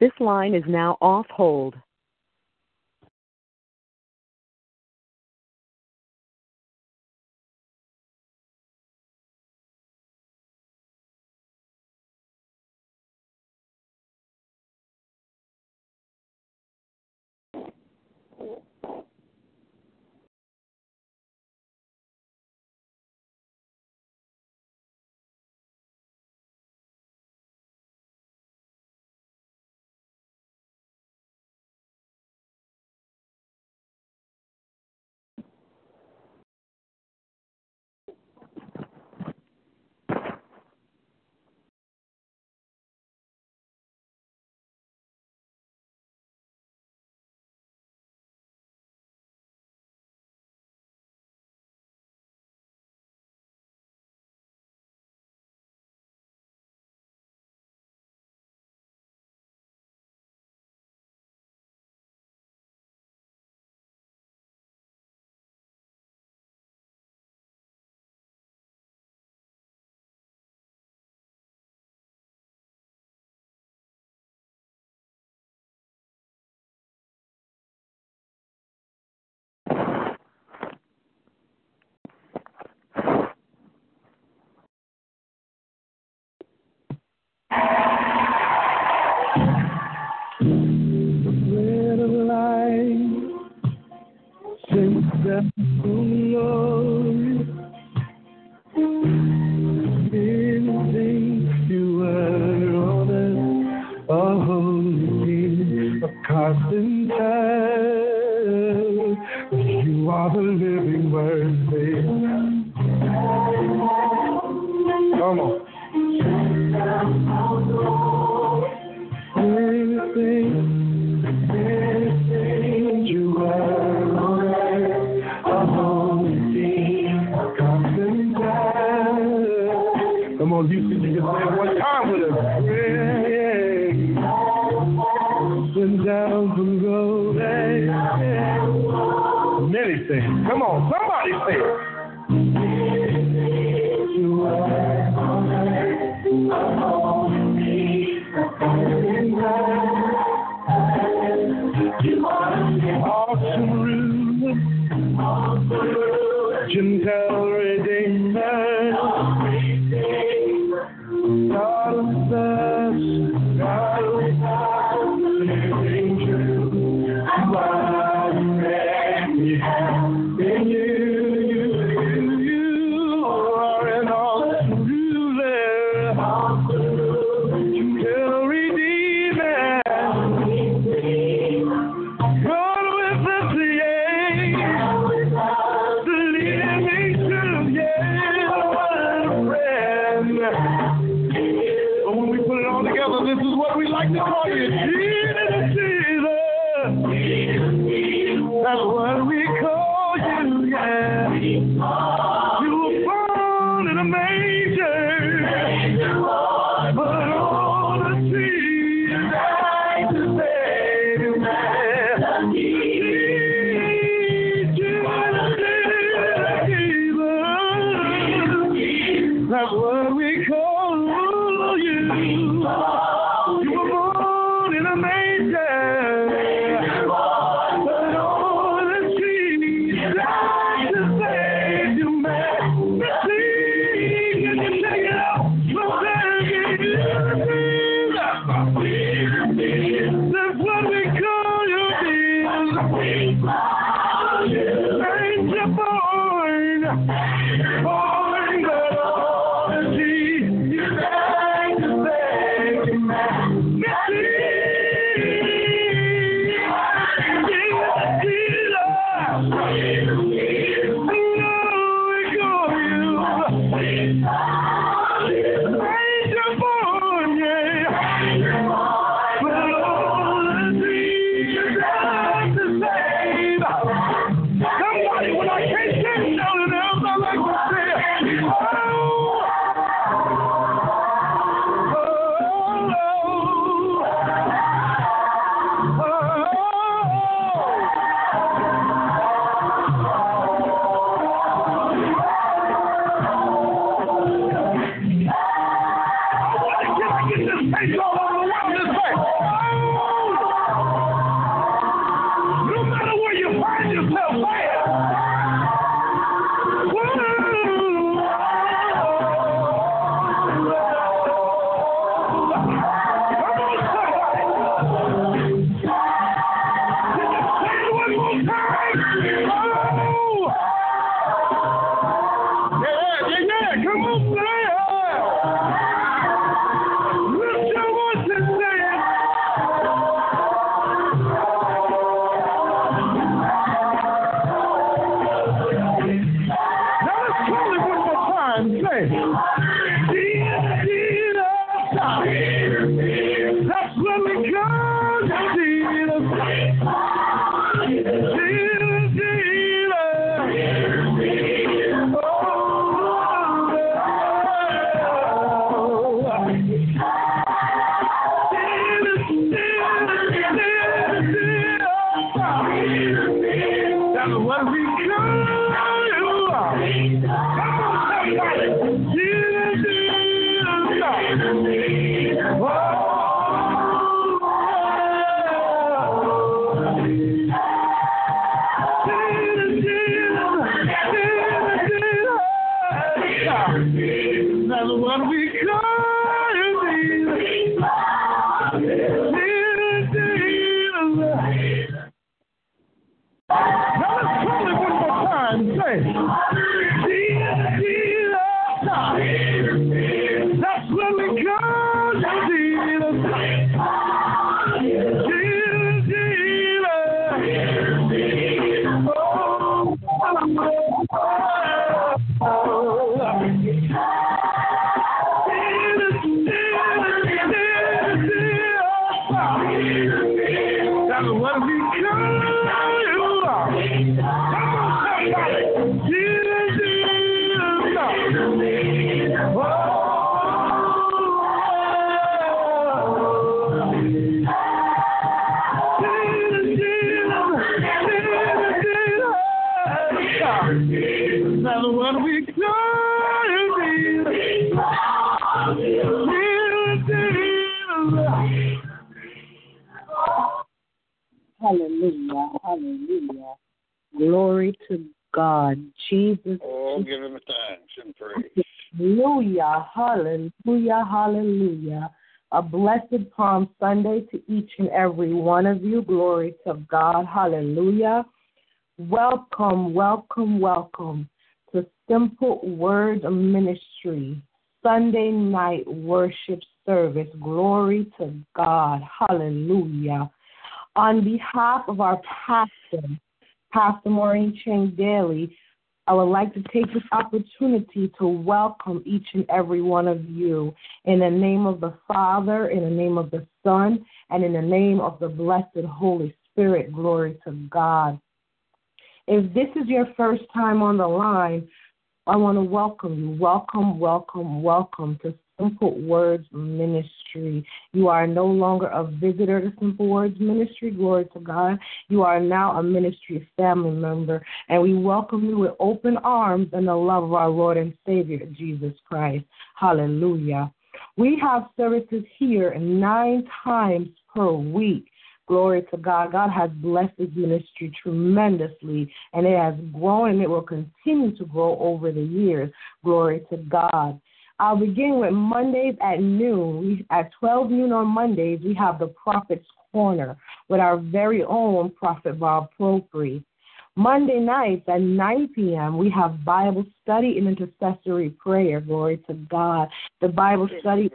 This line is now off hold. God. Jesus. Oh, give him a thanks and praise. Hallelujah. Hallelujah. Hallelujah. A blessed Palm Sunday to each and every one of you. Glory to God. Hallelujah. Welcome, welcome, welcome to Simple Word Ministry Sunday night worship service. Glory to God. Hallelujah. On behalf of our pastor, Pastor Maureen Chang Daly, I would like to take this opportunity to welcome each and every one of you in the name of the Father, in the name of the Son, and in the name of the blessed Holy Spirit. Glory to God. If this is your first time on the line, I want to welcome you. Welcome, welcome, welcome to Simple Words Ministry. You are no longer a visitor to Simple Words Ministry. Glory to God. You are now a ministry family member, and we welcome you with open arms and the love of our Lord and Savior, Jesus Christ. Hallelujah. We have services here nine times per week. Glory to God. God has blessed this ministry tremendously, and it has grown and it will continue to grow over the years. Glory to God. I'll begin with Mondays at noon. At 12 noon on Mondays, we have the Prophet's Corner with our very own Prophet Bob Propri. Monday nights at 9 p.m., we have Bible study and intercessory prayer. Glory to God. The Bible study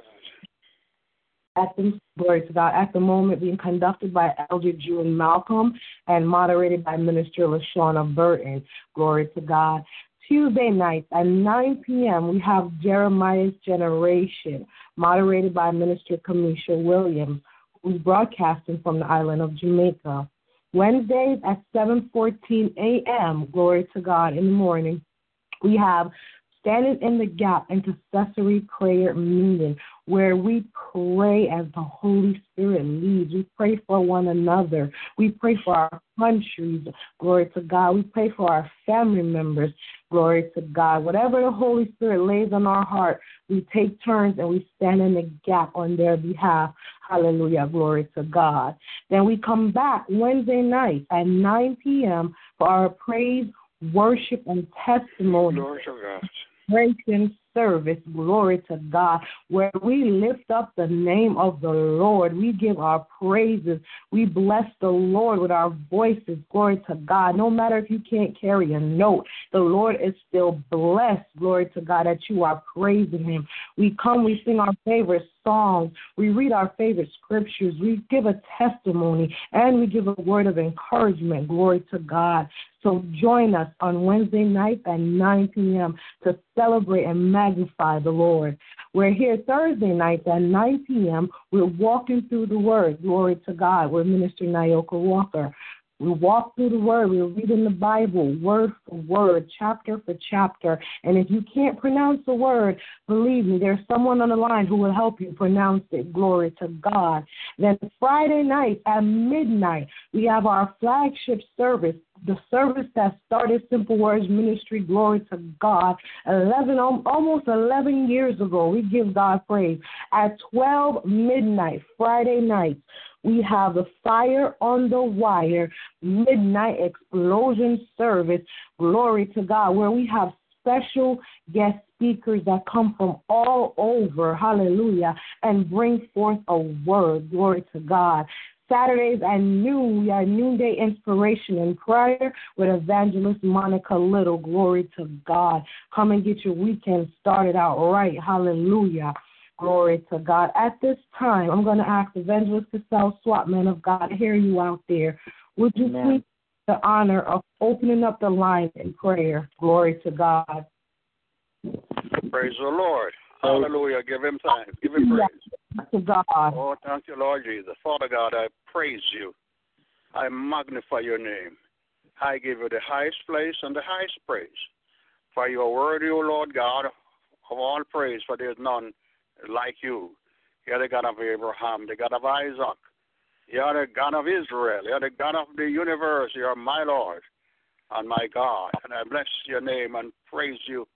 at the glory to God at the moment being conducted by Elder June Malcolm and moderated by Minister LaShawna Burton. Glory to God. Tuesday nights at 9 p.m., we have Jeremiah's Generation, moderated by Minister Kamisha Williams, who's broadcasting from the island of Jamaica. Wednesdays at 7:14 a.m. Glory to God in the morning. We have standing in the gap intercessory prayer meeting where we pray as the Holy Spirit leads. We pray for one another. We pray for our countries. Glory to God. We pray for our family members. Glory to God. Whatever the Holy Spirit lays on our heart, we take turns and we stand in the gap on their behalf. Hallelujah. Glory to God. Then we come back Wednesday night at 9 p.m. for our praise, worship, and testimony. Glory to God. Celebration service, glory to God, where we lift up the name of the Lord. We give our praises. We bless the Lord with our voices, glory to God. No matter if you can't carry a note, the Lord is still blessed, glory to God, that you are praising Him. We come, we sing our favorite songs, we read our favorite scriptures, we give a testimony, and we give a word of encouragement, glory to God. So join us on Wednesday night at 9 p.m. to celebrate and magnify the Lord. We're here Thursday nights at 9 p.m. We're walking through the Word. Glory to God. We're Minister Nyoka Walker. We walk through the Word. We're reading the Bible word for word, chapter for chapter. And if you can't pronounce the word, believe me, there's someone on the line who will help you pronounce it. Glory to God. Then Friday night at midnight, we have our flagship service the service that started Simple Words Ministry, glory to God, 11, almost 11 years ago. We give God praise. At 12 midnight, Friday night, we have the Fire on the Wire Midnight Explosion Service, glory to God, where we have special guest speakers that come from all over, hallelujah, and bring forth a word, glory to God. Saturdays at noon, we are noonday inspiration and prayer with evangelist Monica Little. Glory to God. Come and get your weekend started out right. Hallelujah. Glory to God. At this time, I'm going to ask Evangelist Cassell Swatman of God to hear you out there. Would you Amen. please the honor of opening up the line in prayer? Glory to God. Praise the Lord. Hallelujah. Give him thanks. Give him praise. To God. Oh, thank you, Lord Jesus. Father God, I praise you. I magnify your name. I give you the highest place and the highest praise. For you are worthy, O Lord God, of all praise, for there is none like you. You are the God of Abraham, the God of Isaac. You are the God of Israel. You are the God of the universe. You are my Lord and my God. And I bless your name and praise you.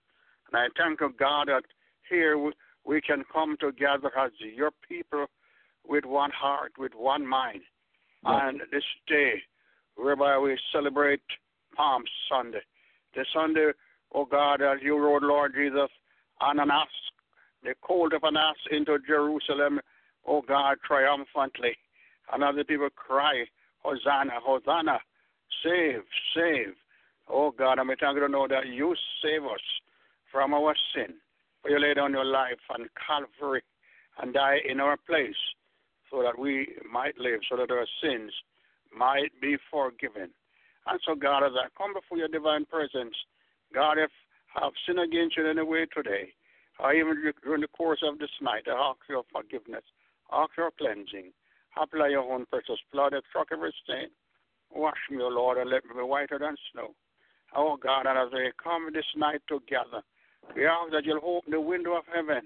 And I thank you, God, that here we, can come together as your people with one heart, with one mind. And this day, whereby we celebrate Palm Sunday, the Sunday, oh God, as you rode, Lord Jesus, on an ass, the colt of an ass into Jerusalem, oh God, triumphantly. And other people cry, Hosanna, Hosanna, save, save. Oh God, I'm thankful to know that you save us from our sin. For you laid down your life on Calvary and died in our place so that we might live, so that our sins might be forgiven. And so, God, as I come before your divine presence, God, if I have sinned against you in any way today, or even during the course of this night, I ask your forgiveness, ask your cleansing. Apply your own precious blood struck every stain. Wash me, O Lord, and let me be whiter than snow. Oh, God, and as we come this night together, we ask that you'll open the window of heaven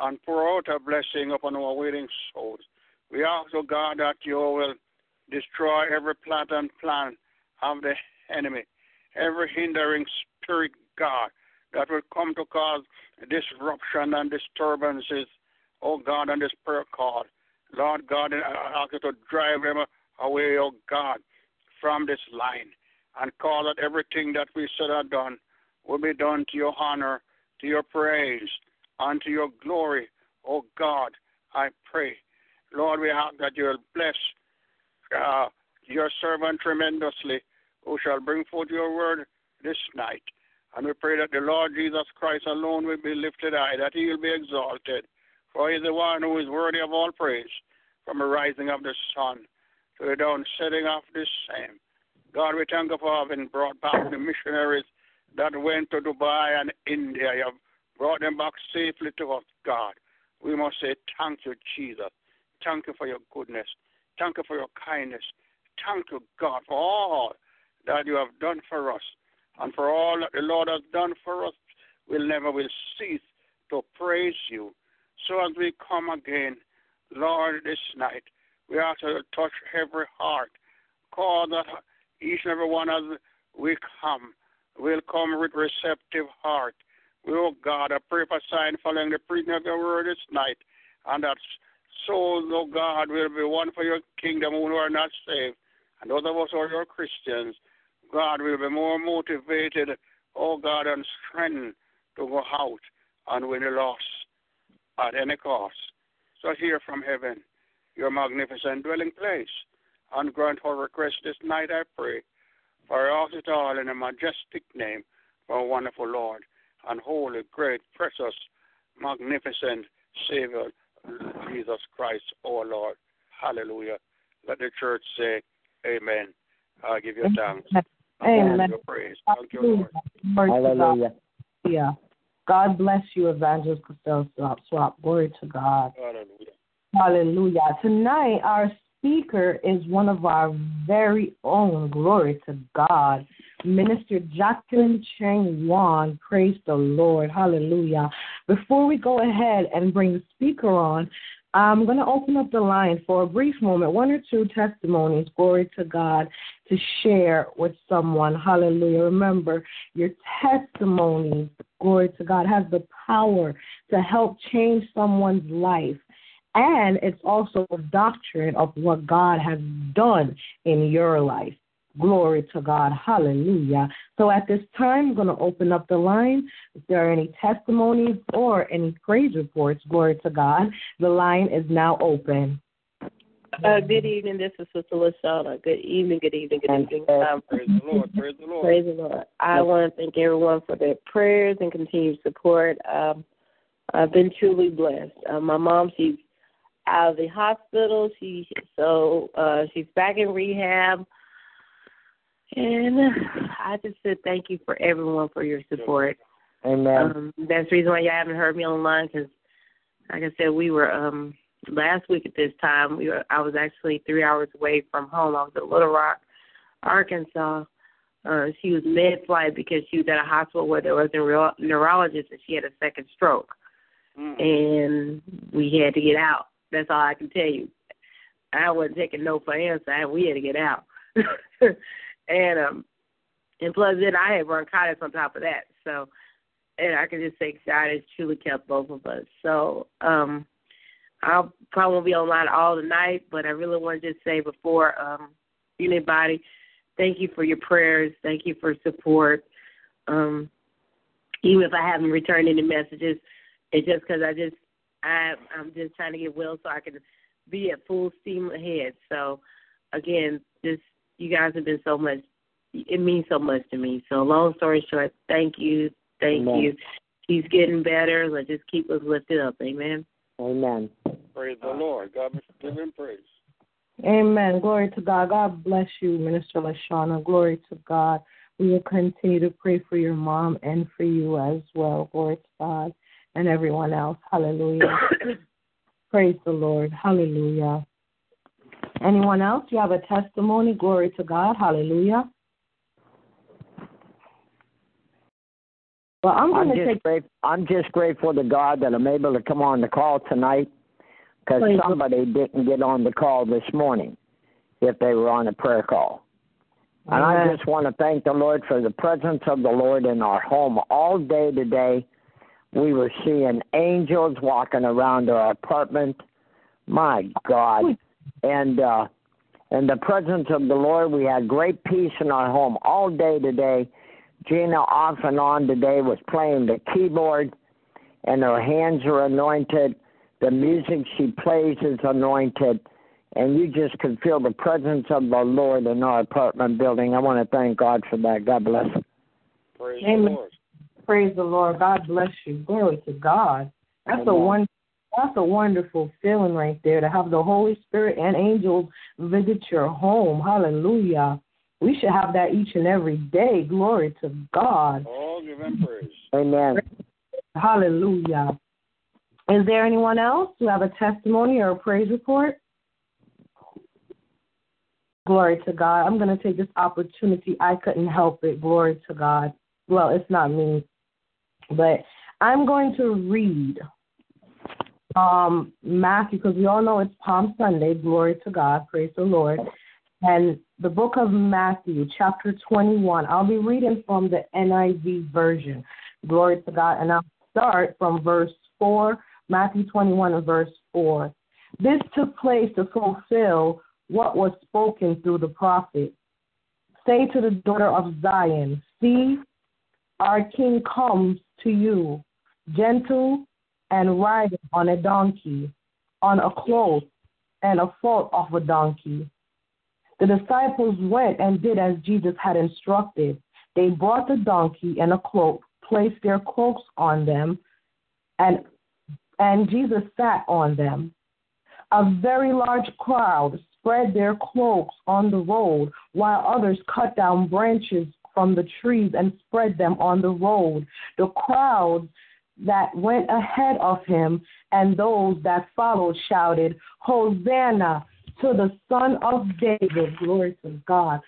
and pour out a blessing upon our waiting souls. We ask, oh God, that you will destroy every plot and plan of the enemy, every hindering spirit, God, that will come to cause disruption and disturbances, oh God, on this prayer call. Lord God, I ask you to drive them away, oh God, from this line and call that everything that we said or done will be done to your honor, to your praise, unto your glory, O God, I pray. Lord, we ask that you'll bless uh, your servant tremendously, who shall bring forth your word this night. And we pray that the Lord Jesus Christ alone will be lifted high, that he will be exalted. For he is the one who is worthy of all praise, from the rising of the sun to the down setting of the same. God, we thank you for having brought back the missionaries that went to Dubai and India. You have brought them back safely to us, God. We must say thank you, Jesus. Thank you for your goodness. Thank you for your kindness. Thank you, God, for all that you have done for us and for all that the Lord has done for us. We'll never will cease to praise you. So as we come again, Lord, this night, we ask you to touch every heart. Call that each and every one as we come will come with receptive heart. Oh God, I pray for sign following the preaching of your word this night, and that souls, oh God, will be won for your kingdom who are not saved, and those of us who are your Christians, God will be more motivated, oh God, and strengthened to go out and win a loss at any cost. So hear from heaven your magnificent dwelling place, and grant our request this night, I pray. For I ask it all in a majestic name, for a wonderful Lord, and holy, great, precious, magnificent Savior, Jesus Christ, our Lord. Hallelujah. Let the church say, Amen. I give you thanks. Amen. Give you praise. Thank you, Lord. Hallelujah. Yeah. God bless you, Evangelist Costello Swap. Swap. Glory to God. Hallelujah. Hallelujah. Tonight, our speaker is one of our very own. Glory to God. Minister Jacqueline Chen Wonge. Praise the Lord. Hallelujah. Before we go ahead and bring the speaker on, I'm going to open up the line for a brief moment, one or two testimonies, glory to God, to share with someone. Hallelujah. Remember, your testimony, glory to God, has the power to help change someone's life. And it's also a doctrine of what God has done in your life. Glory to God. Hallelujah. So at this time, I'm going to open up the line. If there are any testimonies or any praise reports, glory to God, the line is now open. Uh, good evening. This is Sister Lashana. Good evening. Good evening. Good evening. Um, Praise the Lord. Praise the Lord. praise the Lord. I want to thank everyone for their prayers and continued support. Um, I've been truly blessed. Uh, my mom, she's out of the hospital. She so uh, she's back in rehab. And I just said thank you for everyone for your support. Amen. Um, that's the reason why y'all haven't heard me online because, like I said, we were um last week at this time. We were I was actually three hours away from home. I was at Little Rock, Arkansas. Uh, she was mid flight because she was at a hospital where there was a neuro- neurologist and she had a second stroke, Mm. and we had to get out. That's all I can tell you. I wasn't taking no for an answer. We had to get out. and um and plus then I had bronchitis on top of that. So and I can just say God has truly kept both of us. So um I'll probably be online all the night, but I really want to just say before um anybody, thank you for your prayers, thank you for support. Um even if I haven't returned any messages, it's just because I just I I'm just trying to get well so I can be at full steam ahead. So again, just you guys have been so much. It means so much to me. So long story short, thank you, thank Amen. you. He's getting better. Let's just keep us lifted up. Amen. Amen. Praise the Lord. God give him praise. Amen. Glory to God. God bless you, Minister Lashana. Glory to God. We will continue to pray for your mom and for you as well. Glory to God and everyone else. Hallelujah. Praise the Lord. Hallelujah. Anyone else? You have a testimony? Glory to God. Hallelujah. Well, I'm I'm going to just take. great. I'm just grateful to God that I'm able to come on the call tonight because somebody didn't get on the call this morning if they were on a prayer call. And I just want to thank the Lord for the presence of the Lord in our home all day today. We were seeing angels walking around our apartment. My God. And uh and the presence of the Lord, we had great peace in our home all day today. Gina off and on today was playing the keyboard and her hands are anointed. The music she plays is anointed, and you just could feel the presence of the Lord in our apartment building. I want to thank God for that. God bless. Praise Amen. the Lord. Praise the Lord. God bless you. Glory to God. That's a one. That's a wonderful feeling right there to have the Holy Spirit and angels visit your home. Hallelujah. We should have that each and every day. Glory to God. Oh, give him praise. Amen. Hallelujah. Is there anyone else who have a testimony or a praise report? Glory to God. I'm going to take this opportunity. I couldn't help it. Glory to God. Well, it's not me, but I'm going to read um, Matthew because we all know it's Palm Sunday. Glory to God. Praise the Lord. And the book of Matthew, chapter 21. I'll be reading from the NIV version. Glory to God. And I'll start from verse 4, Matthew 21 and verse 4. This took place to fulfill what was spoken through the prophet. Say to the daughter of Zion, See, our king comes to you, gentle and riding on a donkey, on a cloak and a foal of a donkey. The disciples went and did as Jesus had instructed. They brought the donkey and a cloak, placed their cloaks on them, and and Jesus sat on them. A very large crowd spread their cloaks on the road, while others cut down branches from the trees and spread them on the road. The crowds that went ahead of him and those that followed shouted, Hosanna to the Son of David. Glory to God.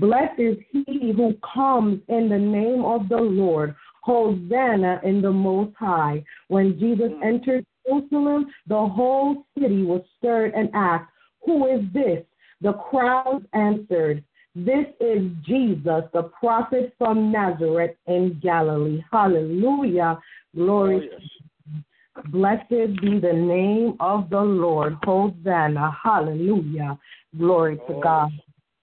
Blessed is he who comes in the name of the Lord. Hosanna in the Most High. When Jesus mm. entered Jerusalem, the whole city was stirred and asked, Who is this? The crowds answered, This is Jesus, the prophet from Nazareth in Galilee. Hallelujah. Glory. Oh, yes. Blessed be the name of the Lord. Hosanna. Hallelujah. Glory to Oh, God.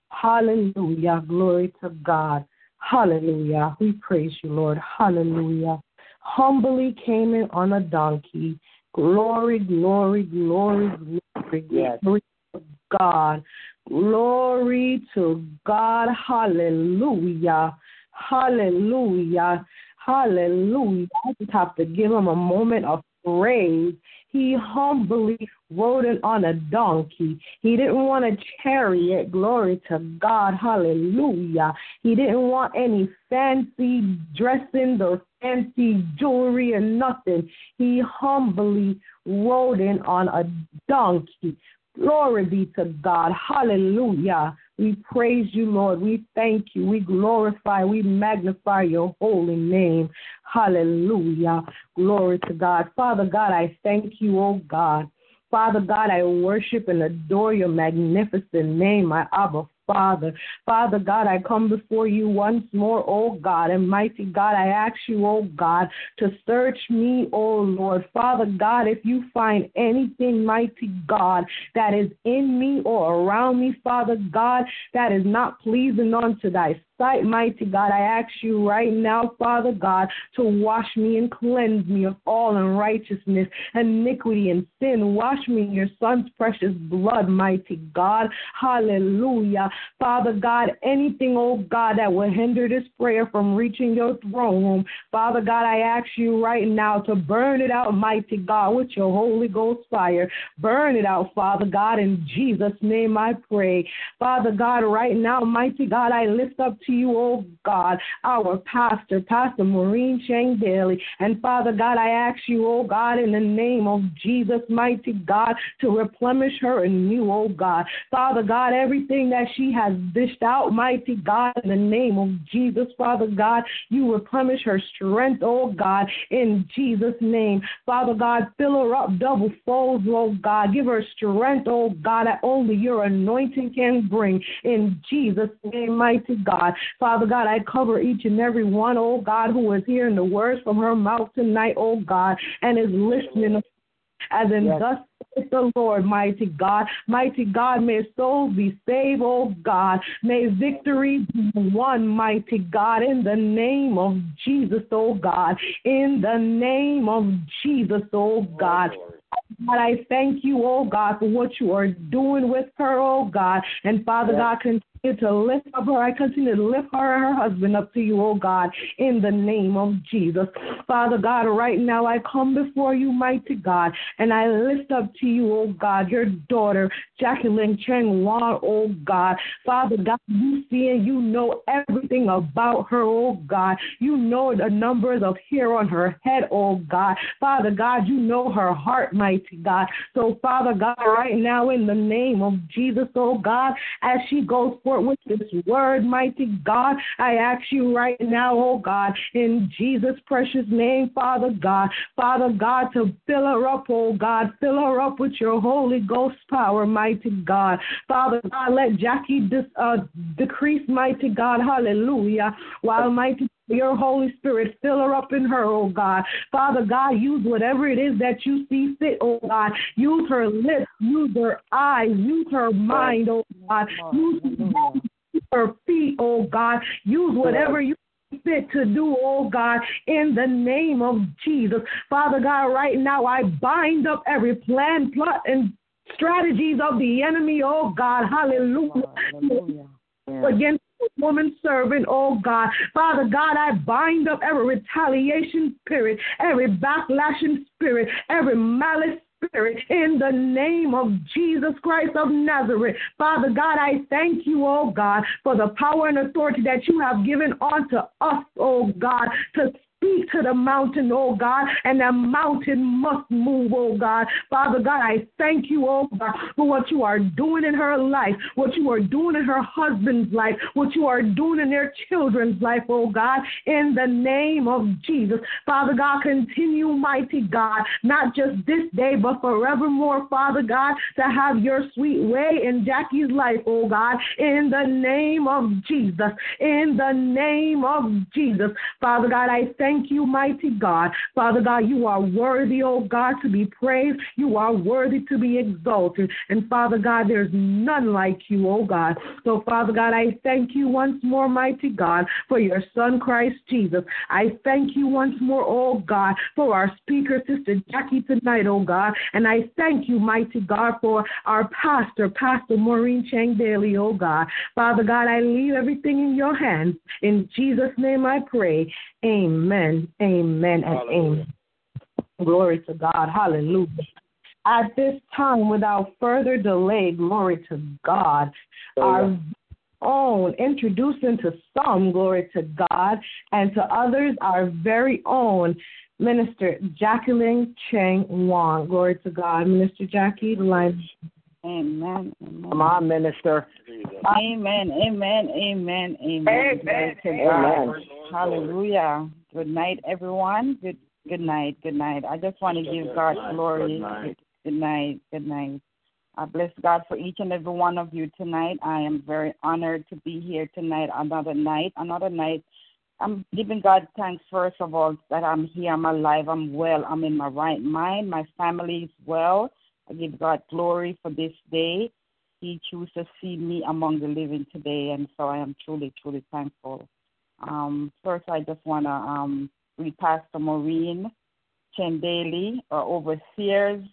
Hallelujah. Glory to God. Hallelujah. We praise you, Lord. Hallelujah. Humbly came in on a donkey. Glory, glory, glory, glory, Yes. glory to God. Glory to God. Hallelujah. Hallelujah. Hallelujah. I just have to give him a moment of praise. He humbly rode it on a donkey. He didn't want a chariot. Glory to God. Hallelujah. He didn't want any fancy dressings or fancy jewelry or nothing. He humbly rode in on a donkey. Glory be to God. Hallelujah. We praise you, Lord. We thank you. We glorify, we magnify your holy name. Hallelujah. Glory to God. Father God, I thank you, oh God. Father God, I worship and adore your magnificent name, my Abba Father. Father God, I come before you once more, oh God, and mighty God, I ask you, oh God, to search me, oh Lord. Father God, if you find anything, mighty God, that is in me or around me, Father God, that is not pleasing unto thy sight, mighty God, I ask you right now, Father God, to wash me and cleanse me of all unrighteousness, iniquity, and sin. Wash me in your Son's precious blood, mighty God. Hallelujah. Father God, anything, oh God, that will hinder this prayer from reaching your throne room, Father God, I ask you right now to burn it out, mighty God, with your Holy Ghost fire. Burn it out, Father God, in Jesus' name I pray. Father God, right now, mighty God, I lift up to you, oh God, our pastor, Pastor Maureen Chang Daly. And Father God, I ask you, oh God, in the name of Jesus, mighty God, to replenish her anew, oh God. Father God, everything that she has dished out, mighty God, in the name of Jesus, Father God, you replenish her strength, oh God, in Jesus' name. Father God, fill her up double fold, oh God. Give her strength, oh God, that only your anointing can bring. In Jesus' name, mighty God. Father God, I cover each and every one, oh God, who is hearing the words from her mouth tonight, oh God, and is listening as in Yes. thus the Lord, mighty God. Mighty God, may souls be saved, oh God. May victory be won, mighty God, in the name of Jesus, oh God. In the name of Jesus, oh God. God, I thank you, oh God, for what you are doing with her, oh God. And Father God, continue to lift up her. I continue to lift her and her husband up to you, oh God, in the name of Jesus. Father God, right now I come before you, mighty God, and I lift up to you, oh God, your daughter, Jacqueline Chen Wonge, oh God. Father God, you see and you know everything about her, oh God. You know the numbers of hair on her head, oh God. Father God, you know her heart, mighty God. So, Father God, right now in the name of Jesus, oh God, as she goes forth with this word, mighty God, I ask you right now, oh God, in Jesus' precious name, Father God, Father God, to fill her up, oh God, fill her up with your Holy Ghost power, mighty God. Father God, let Jackie dis, uh, decrease, mighty God, hallelujah, while mighty your Holy Spirit, fill her up in her, oh God. Father God, use whatever it is that you see fit, oh God. Use her lips, use her eyes, use her mind, oh God. Use her feet, oh God. Use whatever you fit to do, oh God, in the name of Jesus. Father God, right now I bind up every plan, plot, and strategies of the enemy, oh God. Hallelujah. Against the woman servant, oh God. Father God, I bind up every retaliation spirit, every backlashing spirit, every malice Spirit, in the name of Jesus Christ of Nazareth. Father God, I thank you, oh God, for the power and authority that you have given unto us, oh God, to speak to the mountain, oh God, and the mountain must move, oh God. Father God, I thank you, oh God, for what you are doing in her life, what you are doing in her husband's life, what you are doing in their children's life, oh God, in the name of Jesus. Father God, continue, mighty God, not just this day, but forevermore, Father God, to have your sweet way in Jackie's life, oh God, in the name of Jesus, in the name of Jesus. Father God, I thank you, mighty God. Father God, you are worthy, oh God, to be praised. You are worthy to be exalted. And Father God, there's none like you, oh God. So, Father God, I thank you once more, mighty God, for your Son, Christ Jesus. I thank you once more, oh God, for our speaker, Sister Jackie, tonight, oh God. And I thank you, mighty God, for our pastor, Pastor Maureen Chang Daly, oh God. Father God, I leave everything in your hands. In Jesus' name I pray. Amen, amen, Amen and amen. Glory to God. Hallelujah. At this time, without further delay, glory to God. Oh, our own, introducing to some, glory to God, and to others, our very own Minister Jacqueline Chen Wonge. Glory to God. Minister Jackie, the line. Amen. Amen. Come on, minister. Amen. Amen. Amen. Amen. Glory to God. Amen. Hallelujah. Good night, everyone. Good good night. Good night. I just want to give God glory. Good, good night. Good night. I bless God for each and every one of you tonight. I am very honored to be here tonight. Another night. Another night. I'm giving God thanks first of all that I'm here. I'm alive. I'm well. I'm in my right mind. My family is well. I give God glory for this day. He chose to see me among the living today, and so I am truly, truly thankful. Um, first, I just want to um, greet Pastor Maureen Chang Daly, our overseers,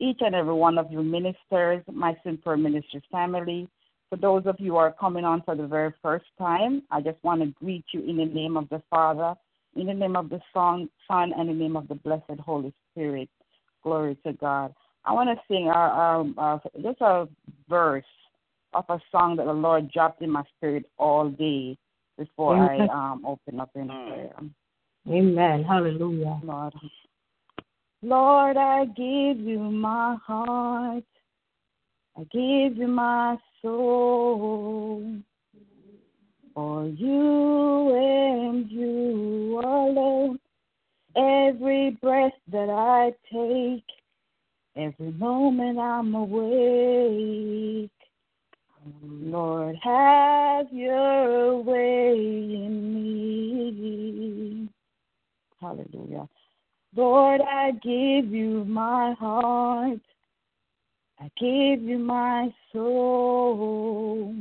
each and every one of you ministers, my Simple Ministry family. For those of you who are coming on for the very first time, I just want to greet you in the name of the Father, in the name of the Son, Son, and in the name of the blessed Holy Spirit. Glory to God. I want to sing uh, um, uh, just a verse of a song that the Lord dropped in my spirit all day before I um, open up in prayer. Amen. Hallelujah. Lord. Lord, I give you my heart. I give you my soul. For you and you alone. Every breath that I take, every moment I'm awake. Lord, have your way in me. Hallelujah. Lord, I give you my heart. I give you my soul.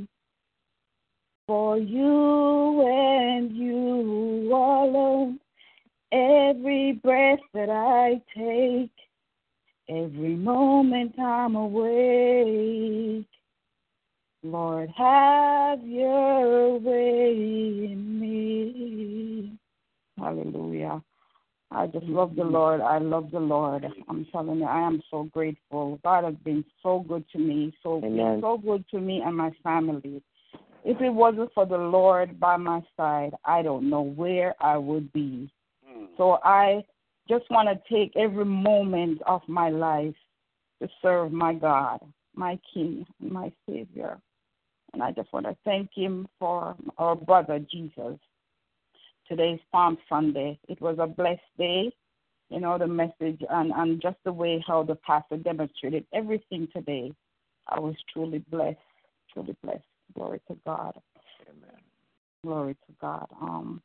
For you and you alone, every breath that I take, every moment I'm awake. Lord, have your way in me. Hallelujah. I just love the Lord. I love the Lord. I'm telling you, I am so grateful. God has been so good to me, so Amen. so good to me and my family. If it wasn't for the Lord by my side, I don't know where I would be. Hmm. So I just want to take every moment of my life to serve my God, my King, my Savior. And I just want to thank Him for our brother Jesus. Today's Palm Sunday. It was a blessed day. You know, the message and, and just the way how the pastor demonstrated everything today. I was truly blessed, truly blessed. Glory to God. Amen. Glory to God. Um,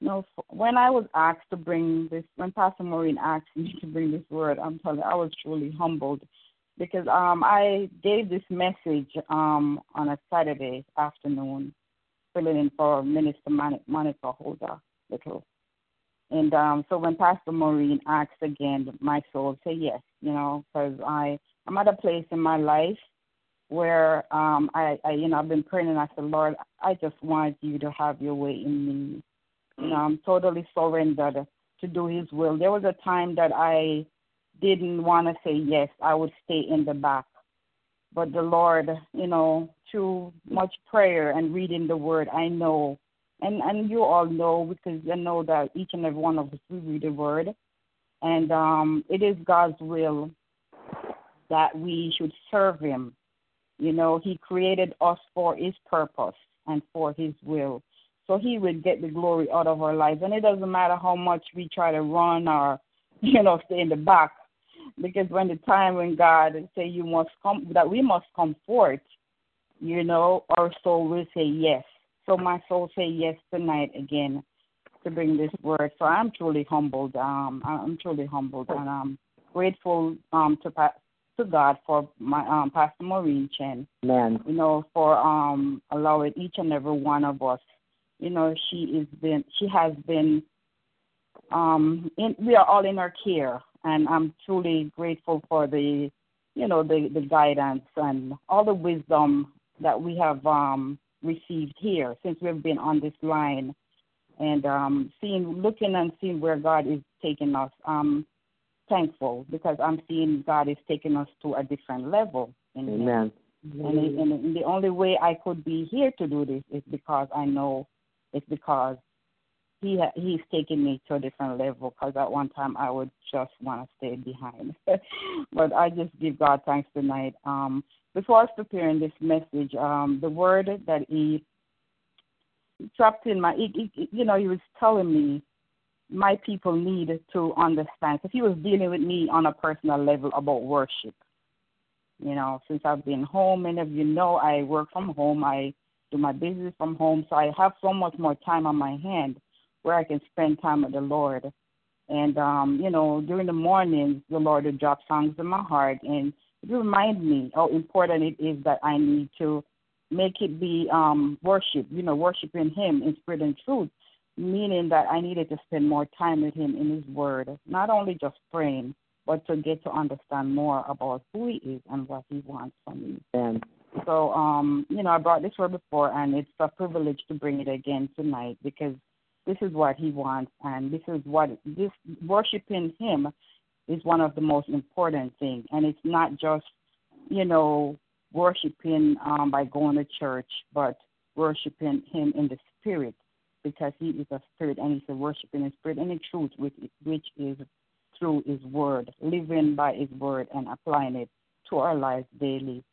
you know, when I was asked to bring this, when Pastor Maureen asked me to bring this word, I'm telling you, I was truly humbled because um, I gave this message um, on a Saturday afternoon, filling in for Minister Mon- Monica Holder Little. And um, so when Pastor Maureen asked again, my soul said yes, you know, because I I'm at a place in my life where um, I, I, you know, I've been praying and I said, Lord, I just want you to have your way in me. You know, I'm totally surrendered to do His will. There was a time that I didn't want to say yes. I would stay in the back. But the Lord, you know, through much prayer and reading the Word, I know, and and you all know because you know that each and every one of us we read the Word, and um, it is God's will that we should serve Him. You know, He created us for His purpose and for His will. So He will get the glory out of our lives. And it doesn't matter how much we try to run or, you know, stay in the back. Because when the time when God say you must come, that we must come forth, you know, our soul will say yes. So my soul say yes tonight again to bring this word. So I'm truly humbled. Um, I'm truly humbled and I'm grateful um to pa- to God for my um Pastor Maureen Chang Amen. you know, for um allowing each and every one of us. You know, she is been she has been um in we are all in her care and I'm truly grateful for the you know, the, the guidance and all the wisdom that we have um received here since we've been on this line and um seeing looking and seeing where God is taking us. Um thankful because I'm seeing God is taking us to a different level in Amen. It, and, and the only way I could be here to do this is because I know it's because he ha- he's taking me to a different level. Because at one time I would just want to stay behind, but I just give God thanks tonight. Um, before I was preparing this message, um, the word that he dropped in my, he, he, you know, he was telling me my people need to understand. Because he was dealing with me on a personal level about worship you know, since I've been home, many of you know I work from home. I do my business from home, so I have so much more time on my hand where I can spend time with the Lord. And um, you know, during the mornings, the Lord will drop songs in my heart, and it remind me how important it is that I need to make it be um, worship. You know, worshiping Him in spirit and truth, meaning that I needed to spend more time with Him in His Word, not only just praying, but to get to understand more about who he is and what he wants from me. Amen. So, um, you know, I brought this word before, and it's a privilege to bring it again tonight because this is what he wants, and this is what this worshiping him is one of the most important things. And it's not just, you know, worshiping um, by going to church, but worshiping him in the spirit because he is a spirit, and he's a worshiping in spirit and in truth, which which is through His Word, living by His Word and applying it to our lives daily.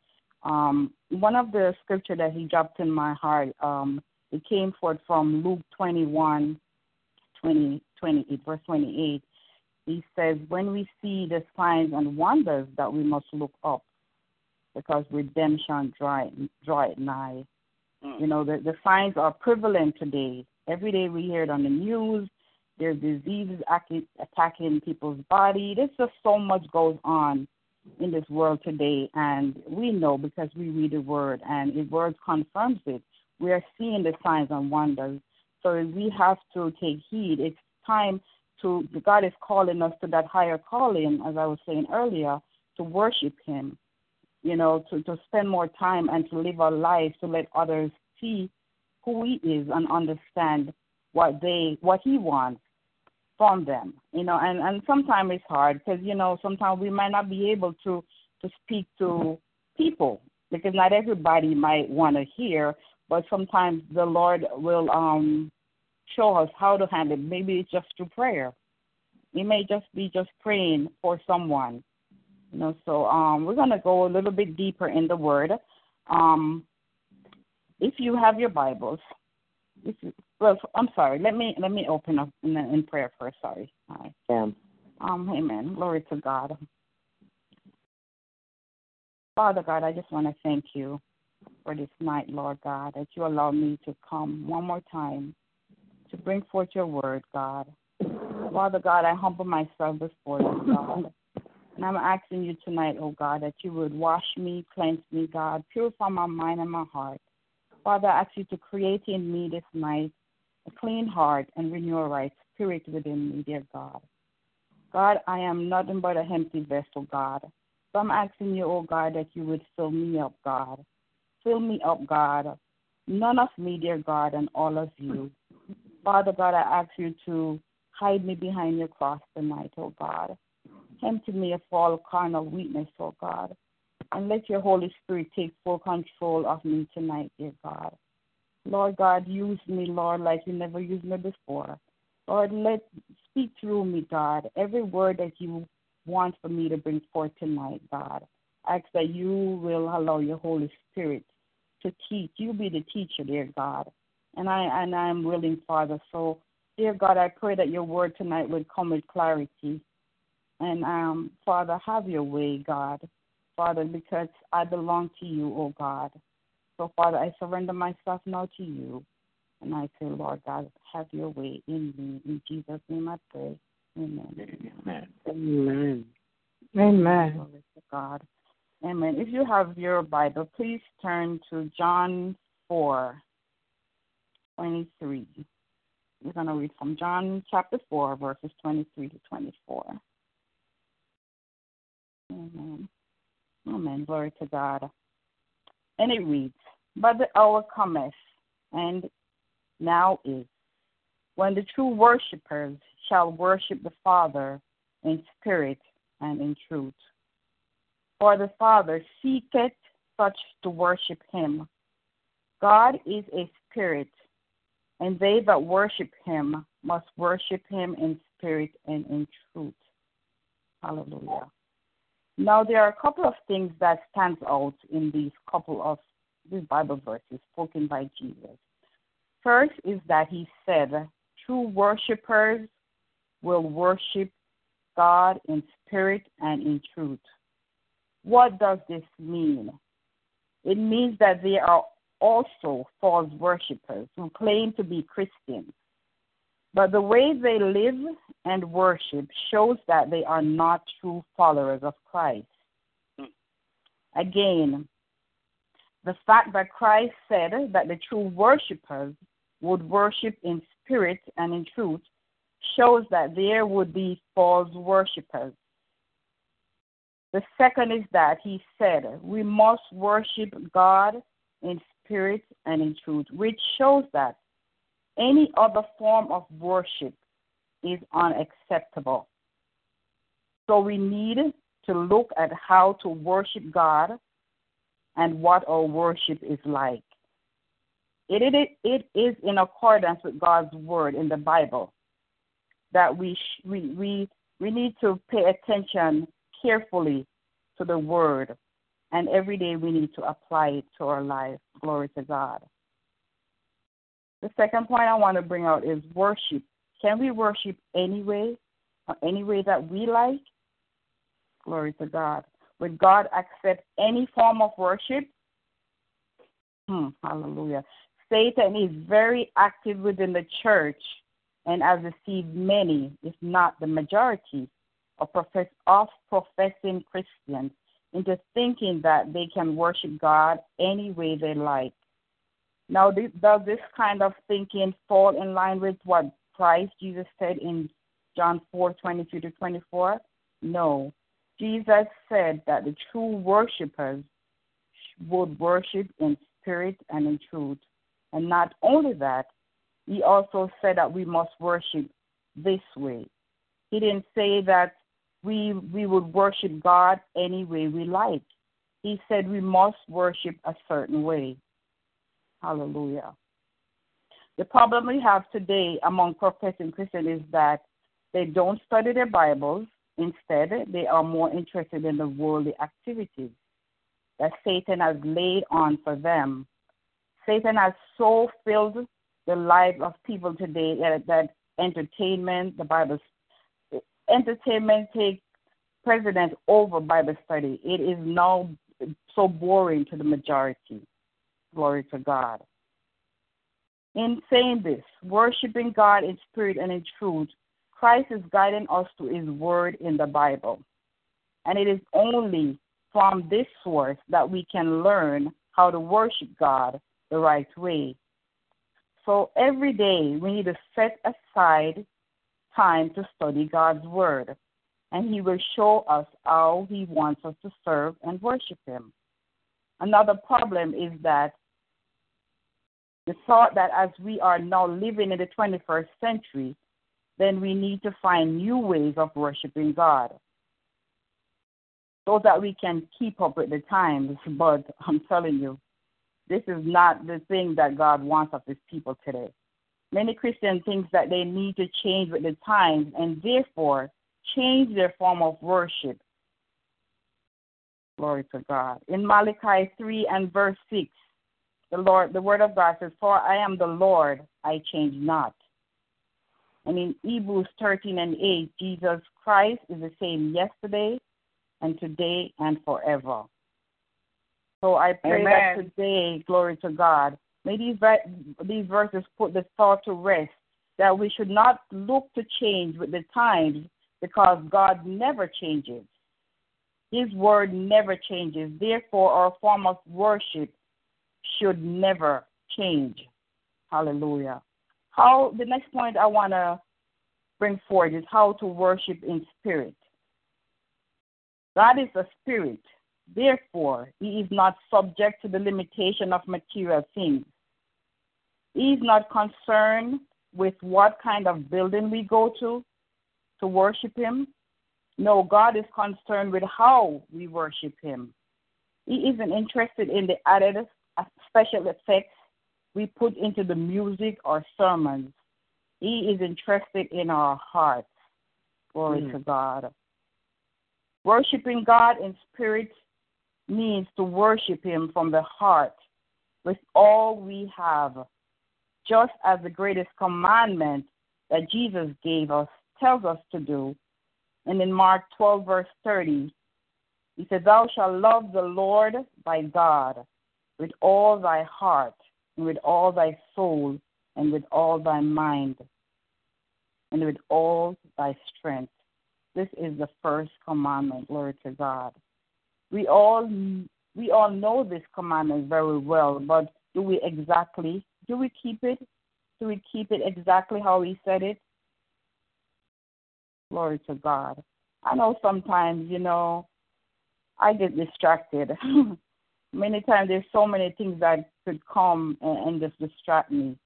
Um, one of the scripture that He dropped in my heart, um, it came forth from Luke 21, 20, 28, verse 28. He says, When we see the signs and wonders that we must look up, because redemption draw draw it nigh. Mm. You know, the, the signs are prevalent today. Every day we hear it on the news, There's diseases attacking people's body. There's just so much goes on in this world today, and we know because we read the word, and the word confirms it. We are seeing the signs and wonders. So we have to take heed. It's time to God is calling us to that higher calling, as I was saying earlier, to worship Him. You know, to to spend more time and to live our lives to let others see who He is and understand what they what He wants from them you know and and sometimes it's hard because you know sometimes we might not be able to to speak to people because not everybody might want to hear but sometimes the lord will um show us how to handle it maybe it's just through prayer it may just be just praying for someone you know so um we're going to go a little bit deeper in the word um if you have your bibles if you, well, I'm sorry. Let me let me open up in, in prayer first. Sorry. Right. Yeah. Um. Amen. Glory to God. Father God, I just want to thank you for this night, Lord God, that you allow me to come one more time to bring forth your word, God. Father God, I humble myself before you, God. And I'm asking you tonight, oh God, that you would wash me, cleanse me, God, purify my mind and my heart. Father, I ask you to create in me this night a clean heart and renew a right spirit within me, dear God. God, I am nothing but a empty vessel, God. So I'm asking you, oh God, that you would fill me up, God. Fill me up, God. None of me, dear God, and all of you. Father God, I ask you to hide me behind your cross tonight, oh God. Empty me of all carnal weakness, oh God. And let your Holy Spirit take full control of me tonight, dear God. Lord God, use me, Lord, like you never used me before. Lord, let speak through me, God. Every word that you want for me to bring forth tonight, God. I ask that you will allow your Holy Spirit to teach. You be the teacher, dear God. And I and I'm willing, Father. So, dear God, I pray that your word tonight would come with clarity. And um, Father, have your way, God. Father, because I belong to you, oh God. So, Father, I surrender myself now to you. And I say, Lord God, have your way in me. In Jesus' name I pray. Amen. Amen. Amen. Amen. Glory to God. Amen. If you have your Bible, please turn to John 4, 23. We're going to read from John chapter 4, verses 23 to 24. Amen. Amen. Glory to God. And it reads, But the hour cometh, and now is, when the true worshippers shall worship the Father in spirit and in truth. For the Father seeketh such to worship him. God is a spirit, and they that worship him must worship him in spirit and in truth. Hallelujah. Now there are a couple of things that stands out in these couple of these Bible verses spoken by Jesus. First is that he said, true worshippers will worship God in spirit and in truth. What does this mean? It means that there are also false worshippers who claim to be Christians. But the way they live and worship shows that they are not true followers of Christ. Again, the fact that Christ said that the true worshippers would worship in spirit and in truth shows that there would be false worshippers. The second is that he said we must worship God in spirit and in truth, which shows that any other form of worship is unacceptable. So we need to look at how to worship God and what our worship is like. It, it, it is in accordance with God's word in the Bible that we, sh- we, we, we need to pay attention carefully to the word, and every day we need to apply it to our life. Glory to God. The second point I want to bring out is worship. Can we worship any way, or any way that we like? Glory to God. Would God accept any form of worship? Hmm, hallelujah. Satan is very active within the church and has deceived many, if not the majority, of, profess, of professing Christians into thinking that they can worship God any way they like. Now, does this kind of thinking fall in line with what Christ Jesus said in John 4 22 to 24? No. Jesus said that the true worshippers would worship in spirit and in truth. And not only that, he also said that we must worship this way. He didn't say that we we would worship God any way we like. He said we must worship a certain way. Hallelujah. The problem we have today among professing Christians is that they don't study their Bibles. Instead, they are more interested in the worldly activities that Satan has laid on for them. Satan has so filled the lives of people today that, that entertainment, the Bible, entertainment takes precedence over Bible study. It is now so boring to the majority. Glory to God. In saying this, worshiping God in spirit and in truth, Christ is guiding us to his word in the Bible. And it is only from this source that we can learn how to worship God the right way. So every day we need to set aside time to study God's word, and He will show us how He wants us to serve and worship Him. Another problem is that the thought that as we are now living in the 21st century, then we need to find new ways of worshiping God so that we can keep up with the times. But I'm telling you, this is not the thing that God wants of his people today. Many Christians think that they need to change with the times and therefore change their form of worship. Glory to God. In Malachi 3 and verse 6, the Lord, the word of God says, For I am the Lord, I change not. And in Hebrews 13 and 8, Jesus Christ is the same yesterday and today and forever. So I pray Amen. that today, glory to God, may these, these verses put the thought to rest that we should not look to change with the times because God never changes. His word never changes. Therefore, our form of worship should never change. Hallelujah. How the next point I want to bring forward is how to worship in spirit. God is a spirit. Therefore, he is not subject to the limitation of material things. He is not concerned with what kind of building we go to to worship him. No, God is concerned with how we worship him. He isn't interested in the added special effects we put into the music or sermons. He is interested in our hearts. Glory mm. to God. Worshiping God in spirit means to worship Him from the heart with all we have, just as the greatest commandment that Jesus gave us tells us to do. And in Mark 12, verse 30, he says, Thou shalt love the Lord thy God with all thy heart, and with all thy soul, and with all thy mind, and with all thy strength. This is the first commandment, glory to God. We all we all know this commandment very well, but do we exactly do we keep it? Do we keep it exactly how he said it? Glory to God. I know sometimes, you know, I get distracted. many times there's so many things that could come and, and just distract me.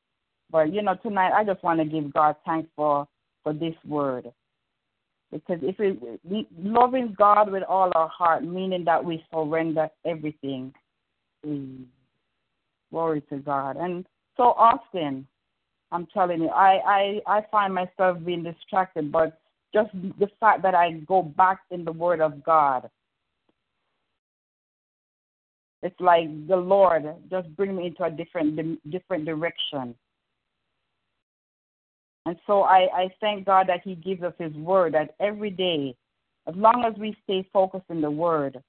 But you know, tonight I just want to give God thanks for for this word. Because if we loving God with all our heart, meaning that we surrender everything. Mm. Glory to God. And so often, I'm telling you, I, I, I find myself being distracted, but just the fact that I go back in the Word of God, it's like the Lord just bring me into a different different direction. And so I, I thank God that He gives us His word that every day, as long as we stay focused in the word,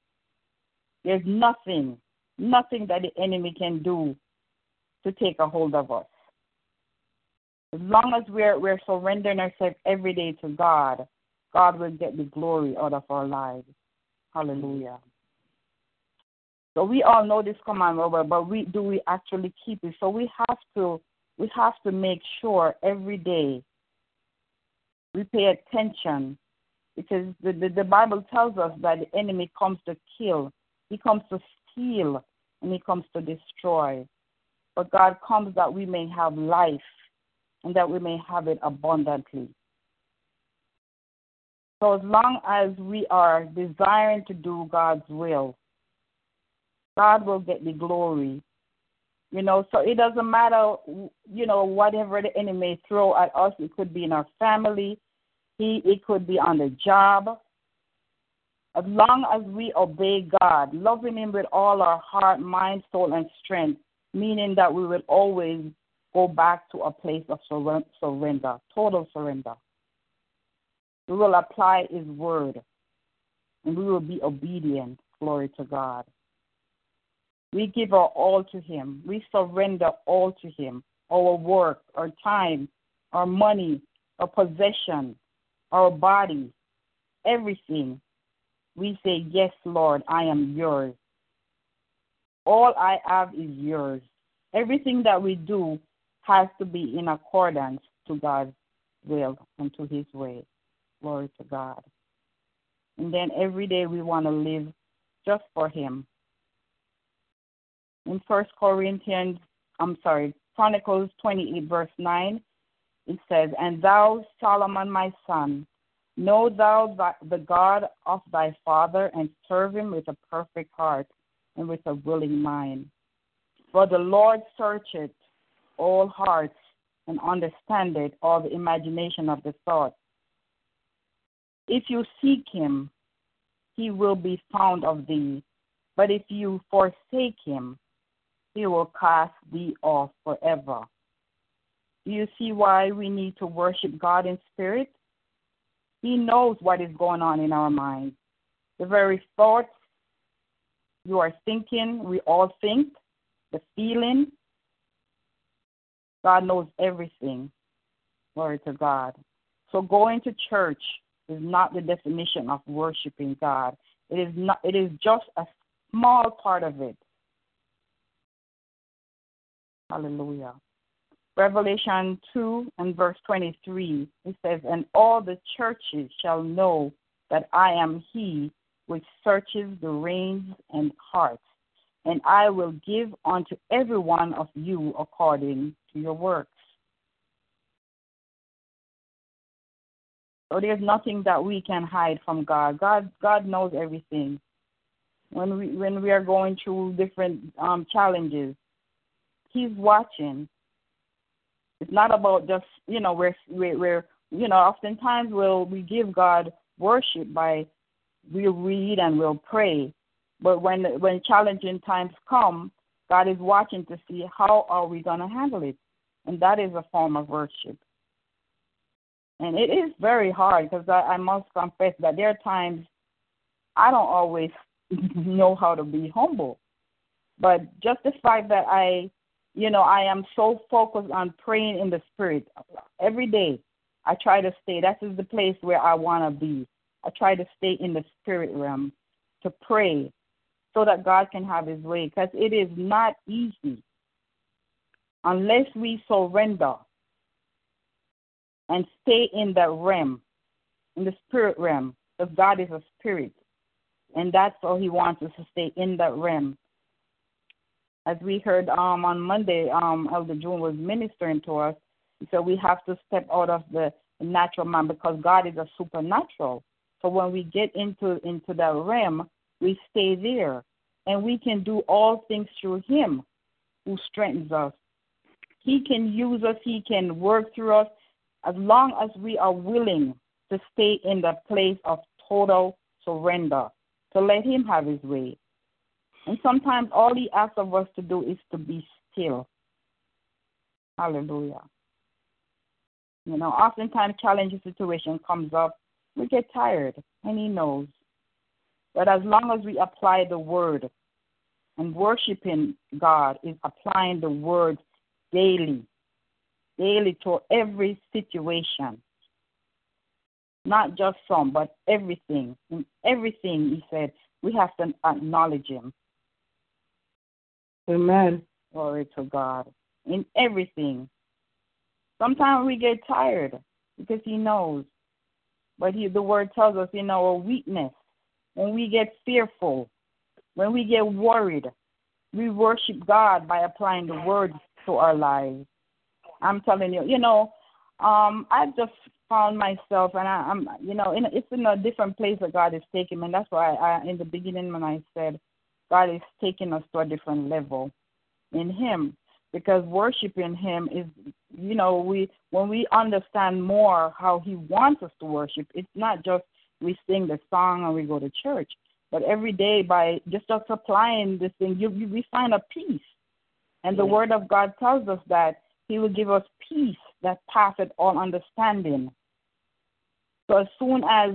there's nothing, nothing that the enemy can do to take a hold of us. As long as we're we're surrendering ourselves every day to God, God will get the glory out of our lives. Hallelujah. So we all know this command, Robert, but we do we actually keep it? So we have to we have to make sure every day we pay attention because the, the, the Bible tells us that the enemy comes to kill, he comes to steal, and he comes to destroy. But God comes that we may have life and that we may have it abundantly. So as long as we are desiring to do God's will, God will get the glory. You know, so it doesn't matter, you know, whatever the enemy throw at us. It could be in our family, he, it could be on the job. As long as we obey God, loving Him with all our heart, mind, soul, and strength, meaning that we will always go back to a place of surrender, total surrender. We will apply His word and we will be obedient. Glory to God. We give our all to Him. We surrender all to Him our work, our time, our money, our possession, our body, everything. We say, Yes, Lord, I am yours. All I have is yours. Everything that we do has to be in accordance to God's will and to His way. Glory to God. And then every day we want to live just for Him. In First Corinthians, I'm sorry, Chronicles 28, verse 9, it says, And thou, Solomon, my son, know thou the God of thy father, and serve him with a perfect heart and with a willing mind. For the Lord searcheth all hearts and understandeth all the imagination of the thought. If you seek him, he will be found of thee. But if you forsake him, he will cast thee off forever. Do you see why we need to worship God in spirit? He knows what is going on in our minds. The very thoughts you are thinking, we all think, the feeling, God knows everything. Glory to God. So going to church is not the definition of worshiping God. It is not it is just a small part of it. Hallelujah. Revelation 2 and verse 23, it says, And all the churches shall know that I am he which searches the reins and hearts, and I will give unto every one of you according to your works. So there's nothing that we can hide from God. God God knows everything. When we when we are going through different um, challenges, He's watching. It's not about just you know we're we're, you know oftentimes we'll we give God worship by we'll read and we'll pray, but when when challenging times come, God is watching to see how are we going to handle it, and that is a form of worship. And it is very hard because I, I must confess that there are times I don't always know how to be humble, but just the fact that I you know, I am so focused on praying in the spirit every day. I try to stay. That is the place where I want to be. I try to stay in the spirit realm to pray so that God can have his way because it is not easy unless we surrender and stay in that realm, in the spirit realm, because God is a spirit. And that's all he wants us to stay in that realm as we heard um, on Monday, um, Elder June was ministering to us. So we have to step out of the natural man because God is a supernatural. So when we get into into that realm, we stay there, and we can do all things through Him, who strengthens us. He can use us. He can work through us, as long as we are willing to stay in the place of total surrender, to let Him have His way. And sometimes all he asks of us to do is to be still. Hallelujah. You know, oftentimes challenging situation comes up, we get tired, and he knows. But as long as we apply the word, and worshiping God is applying the word daily. daily to every situation. Not just some, but everything. In everything, he said, we have to acknowledge him. Amen. Glory to God. In everything. Sometimes we get tired because he knows. But he, the word tells us in our weakness, when we get fearful, when we get worried, we worship God by applying the word to our lives. I'm telling you, you know, um, I just found myself, and I, I'm, you know, in, it's in a different place that God is taking me. And that's why I, in the beginning, when I said God is taking us to a different level in Him, because worshiping Him is, you know, we when we understand more how He wants us to worship, it's not just we sing the song and we go to church, but every day by just us applying this thing, you, you we find a peace, and the Word of God tells us that He will give us peace that passeth all understanding. So as soon as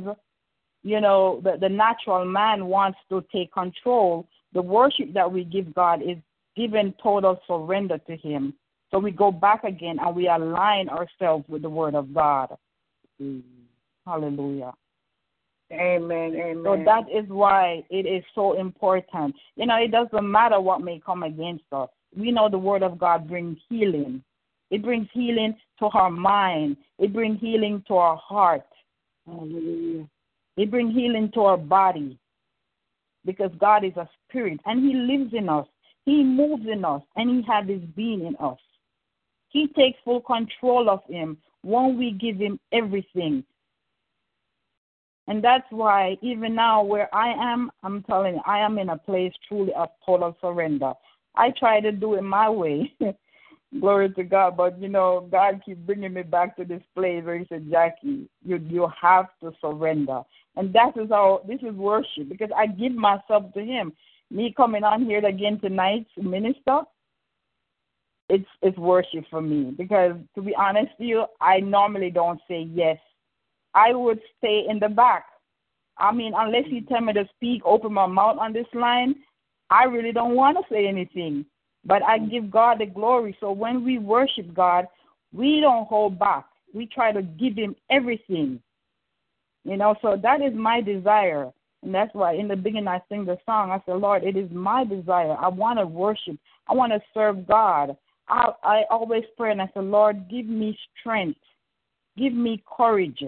you know the, the natural man wants to take control, the worship that we give God is given total surrender to Him. So we go back again and we align ourselves with the Word of God. Mm. Hallelujah. Amen. Amen. So that is why it is so important. You know, it doesn't matter what may come against us. We know the Word of God brings healing. It brings healing to our mind. It brings healing to our heart. Hallelujah. It brings healing to our body because God is a spirit and He lives in us. He moves in us and He has His being in us. He takes full control of Him when we give Him everything. And that's why, even now, where I am, I'm telling you, I am in a place truly of total surrender. I try to do it my way. Glory to God. But, you know, God keep bringing me back to this place where He said, Jackie, you, you have to surrender. And that is how, this is worship because I give myself to Him. Me coming on here again tonight to minister, it's it's worship for me because to be honest with you, I normally don't say yes I would stay in the back. I mean, unless you tell me to speak, open my mouth on this line, I really don't want to say anything. But I give God the glory. So when we worship God, we don't hold back. We try to give Him everything. You know, so that is my desire. And that's why in the beginning I sing the song. I said, Lord, it is my desire. I want to worship. I want to serve God. I, I always pray and I said, Lord, give me strength. Give me courage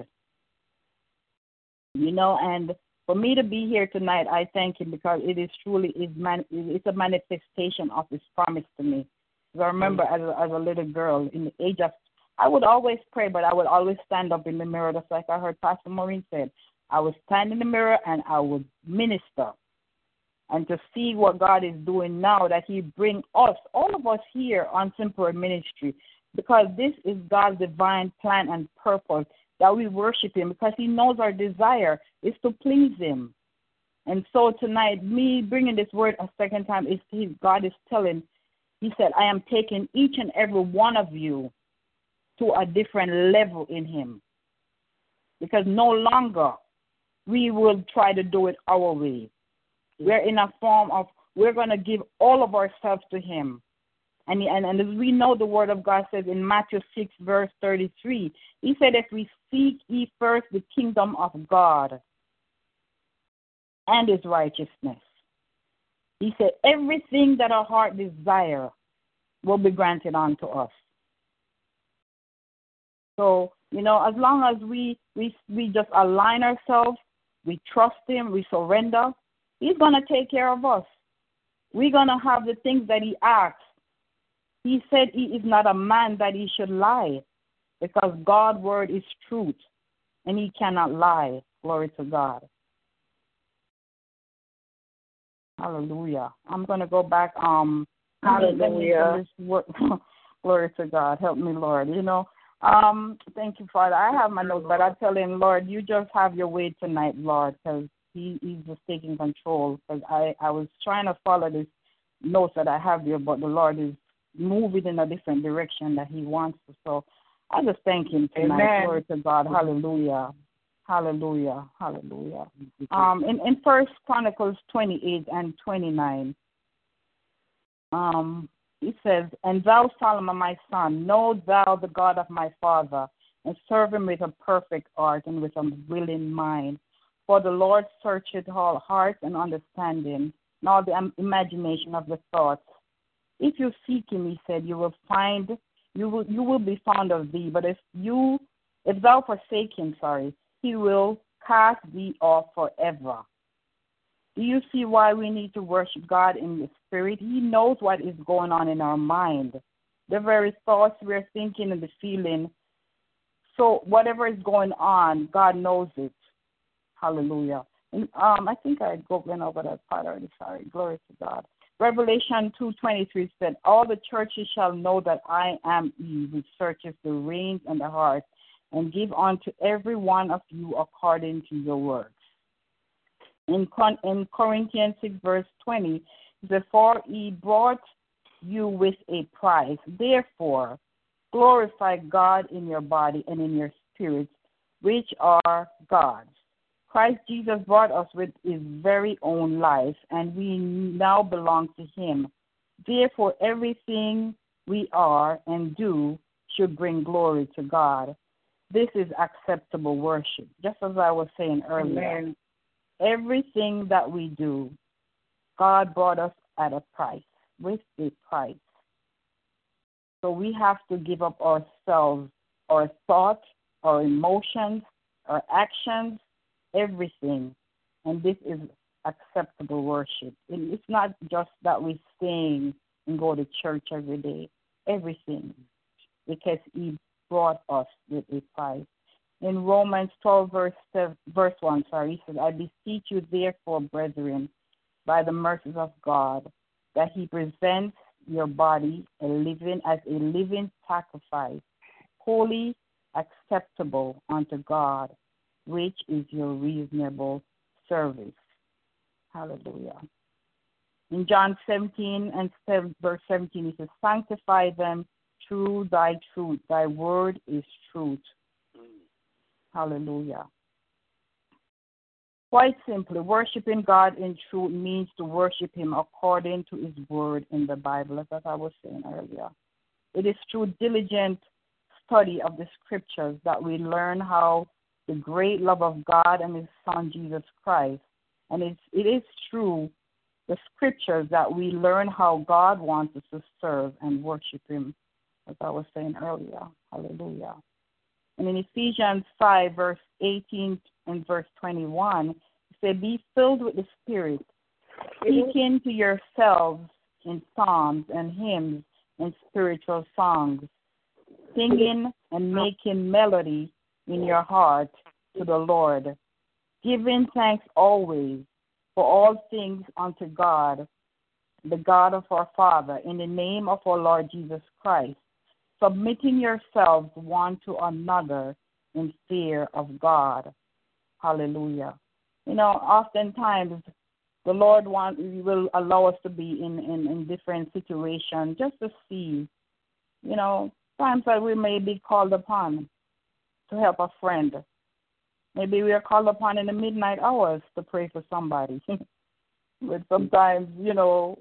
you know, and for me to be here tonight, I thank him because it is truly is man, it's a manifestation of his promise to me. Because I remember mm. as a, as a little girl in the age of, I would always pray, but I would always stand up in the mirror, just like I heard Pastor Maureen said. I would stand in the mirror and I would minister, and to see what God is doing now that He bring us, all of us here on Simple Ministry, because this is God's divine plan and purpose that we worship Him because He knows our desire is to please Him. And so tonight, me bringing this word a second time is he, God is telling, He said, I am taking each and every one of you to a different level in Him. Because no longer we will try to do it our way. Mm. We're in a form of, we're going to give all of ourselves to Him. And, and, and as we know, the Word of God says in Matthew 6, verse 33, He said, If we seek ye first the kingdom of God and His righteousness, He said, everything that our heart desire will be granted unto us. So, you know, as long as we, we, we just align ourselves, we trust Him, we surrender, He's going to take care of us. We're going to have the things that He asks he said he is not a man that he should lie, because God's word is truth, and he cannot lie. Glory to God. Hallelujah. I'm going to go back. Um, Hallelujah. Glory to God. Help me, Lord. You know, um, thank you, Father. I have my notes, but I tell him, Lord, you just have your way tonight, Lord, because he, he's just taking control. Because I, I was trying to follow this notes that I have here, but the Lord is moving in a different direction that He wants to. So I just thank Him tonight. Amen. Glory to God. Hallelujah. Hallelujah. Hallelujah. Um, in, in First Chronicles 28 and 29, um, He says, And thou, Solomon, my son, know thou the God of my father, and serve him with a perfect heart and with a willing mind. For the Lord searcheth all hearts and understanding, and all the imagination of the thoughts. If you seek him, he said, you will find you will you will be found of thee. But if you if thou forsake him, sorry, he will cast thee off forever. Do you see why we need to worship God in the spirit? He knows what is going on in our mind. The very thoughts we're thinking and the feeling. So whatever is going on, God knows it. Hallelujah. And um, I think I went over that part already. Sorry. Glory to God. Revelation 2.23 said, All the churches shall know that I am he who searches the reins and the heart, and give unto every one of you according to your works. In, in Corinthians 6, verse 20, Therefore he brought you with a price. Therefore, glorify God in your body and in your spirits, which are God's. Christ Jesus brought us with his very own life, and we now belong to him. Therefore, everything we are and do should bring glory to God. This is acceptable worship, just as I was saying earlier. Amen. Everything that we do, God brought us at a price, with a price. So we have to give up ourselves, our thoughts, our emotions, our actions, everything. And this is acceptable worship. And It's not just that we sing and go to church every day, everything, because He brought us with a price. In Romans 12, verse, verse 1, sorry, he says, I beseech you, therefore, brethren, by the mercies of God, that He presents your body a living as a living sacrifice, holy, acceptable unto God, which is your reasonable service. Hallelujah. In John 17 and 7, verse 17, he says, Sanctify them through thy truth. Thy word is truth. Hallelujah. Quite simply, worshiping God in truth means to worship Him according to His word in the Bible, as I was saying earlier. It is through diligent study of the scriptures that we learn how the great love of God and His Son Jesus Christ. And it's, it is true, the scriptures, that we learn how God wants us to serve and worship Him, as I was saying earlier. Hallelujah. And in Ephesians 5, verse 18 and verse 21, it says, Be filled with the Spirit, speaking to yourselves in psalms and hymns and spiritual songs, singing and making melody in your heart to the Lord, giving thanks always for all things unto God, the God of our Father, in the name of our Lord Jesus Christ, submitting yourselves one to another in fear of God. Hallelujah. You know, oftentimes the Lord want, will allow us to be in, in, in different situations just to see, you know, times that we may be called upon to help a friend. Maybe we are called upon in the midnight hours to pray for somebody. but sometimes, you know,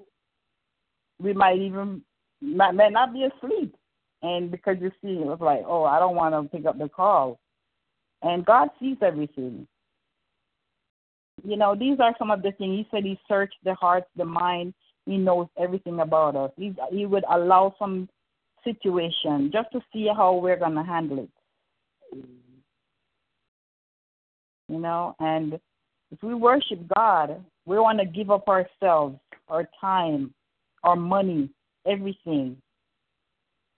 we might even might, may not be asleep. And because you see, it was like, oh, I don't want to pick up the call. And God sees everything. You know, these are some of the things. He said He searched the heart, the mind. He knows everything about us. He, he would allow some situation just to see how we're to handle it. You know, and if we worship God, we want to give up ourselves, our time, our money, everything.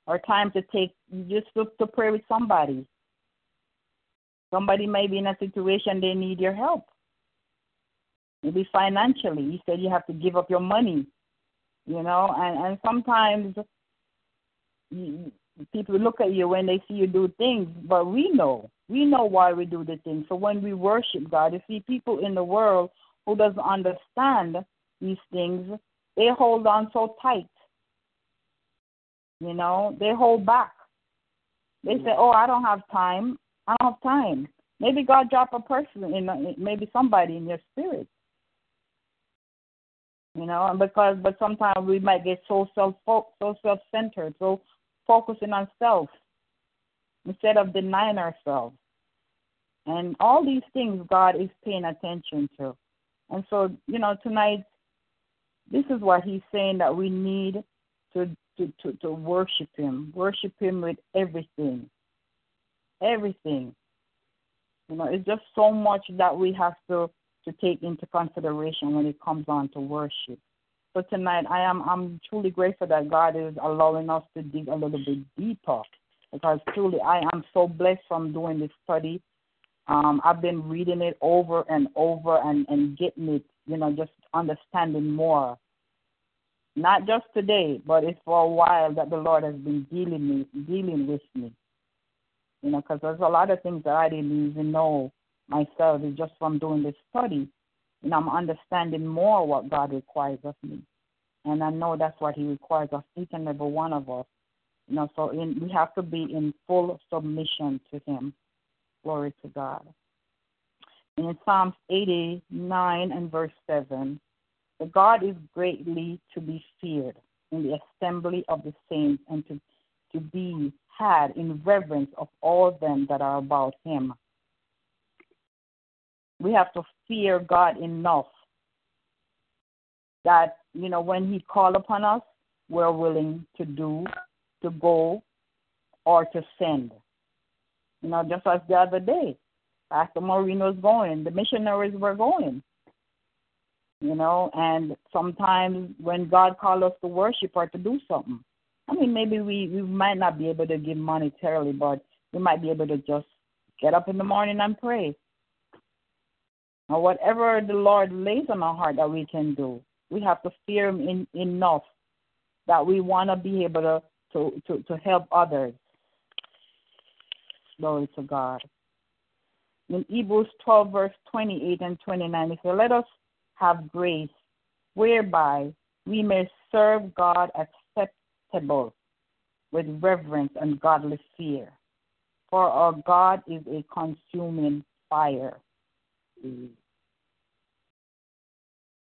Our time to take just to, to pray with somebody. Somebody may be in a situation they need your help. Maybe financially. You said you have to give up your money. You know, and, and sometimes people look at you when they see you do things, but we know. We know why we do the things. So when we worship God, you see people in the world who doesn't understand these things, they hold on so tight. You know, they hold back. They say, "Oh, I don't have time. I don't have time." Maybe God drop a person in, maybe somebody in your spirit. You know, and because but sometimes we might get so self so self centered, so focusing on self instead of denying ourselves. And all these things God is paying attention to. And so, you know, tonight this is what he's saying that we need to to, to, to worship him. Worship him with everything. Everything. You know, it's just so much that we have to to take into consideration when it comes on to worship. So tonight I am I'm truly grateful that God is allowing us to dig a little bit deeper because truly I am so blessed from doing this study. Um, I've been reading it over and over and, and getting it, you know, just understanding more. Not just today, but it's for a while that the Lord has been dealing me, dealing with me. You know, because there's a lot of things that I didn't even know myself. It's just from doing this study, and I'm understanding more what God requires of me. And I know that's what He requires of each and every one of us. You know, so in, we have to be in full submission to Him. Glory to God. And In Psalms 89 and verse 7, the God is greatly to be feared in the assembly of the saints and to, to be had in reverence of all them that are about him. We have to fear God enough that, you know, when he call upon us, we're willing to do, to go, or to send. You know, just as the other day, Pastor Maureen was going, the missionaries were going you know, and sometimes when God calls us to worship or to do something, I mean, maybe we, we might not be able to give monetarily, but we might be able to just get up in the morning and pray. Or whatever the Lord lays on our heart that we can do. We have to fear Him in, enough that we want to be able to, to, to, to help others. Glory to God. In Hebrews 12, verse 28 and 29, it says, Let us have grace, whereby we may serve God acceptable with reverence and godly fear. For our God is a consuming fire.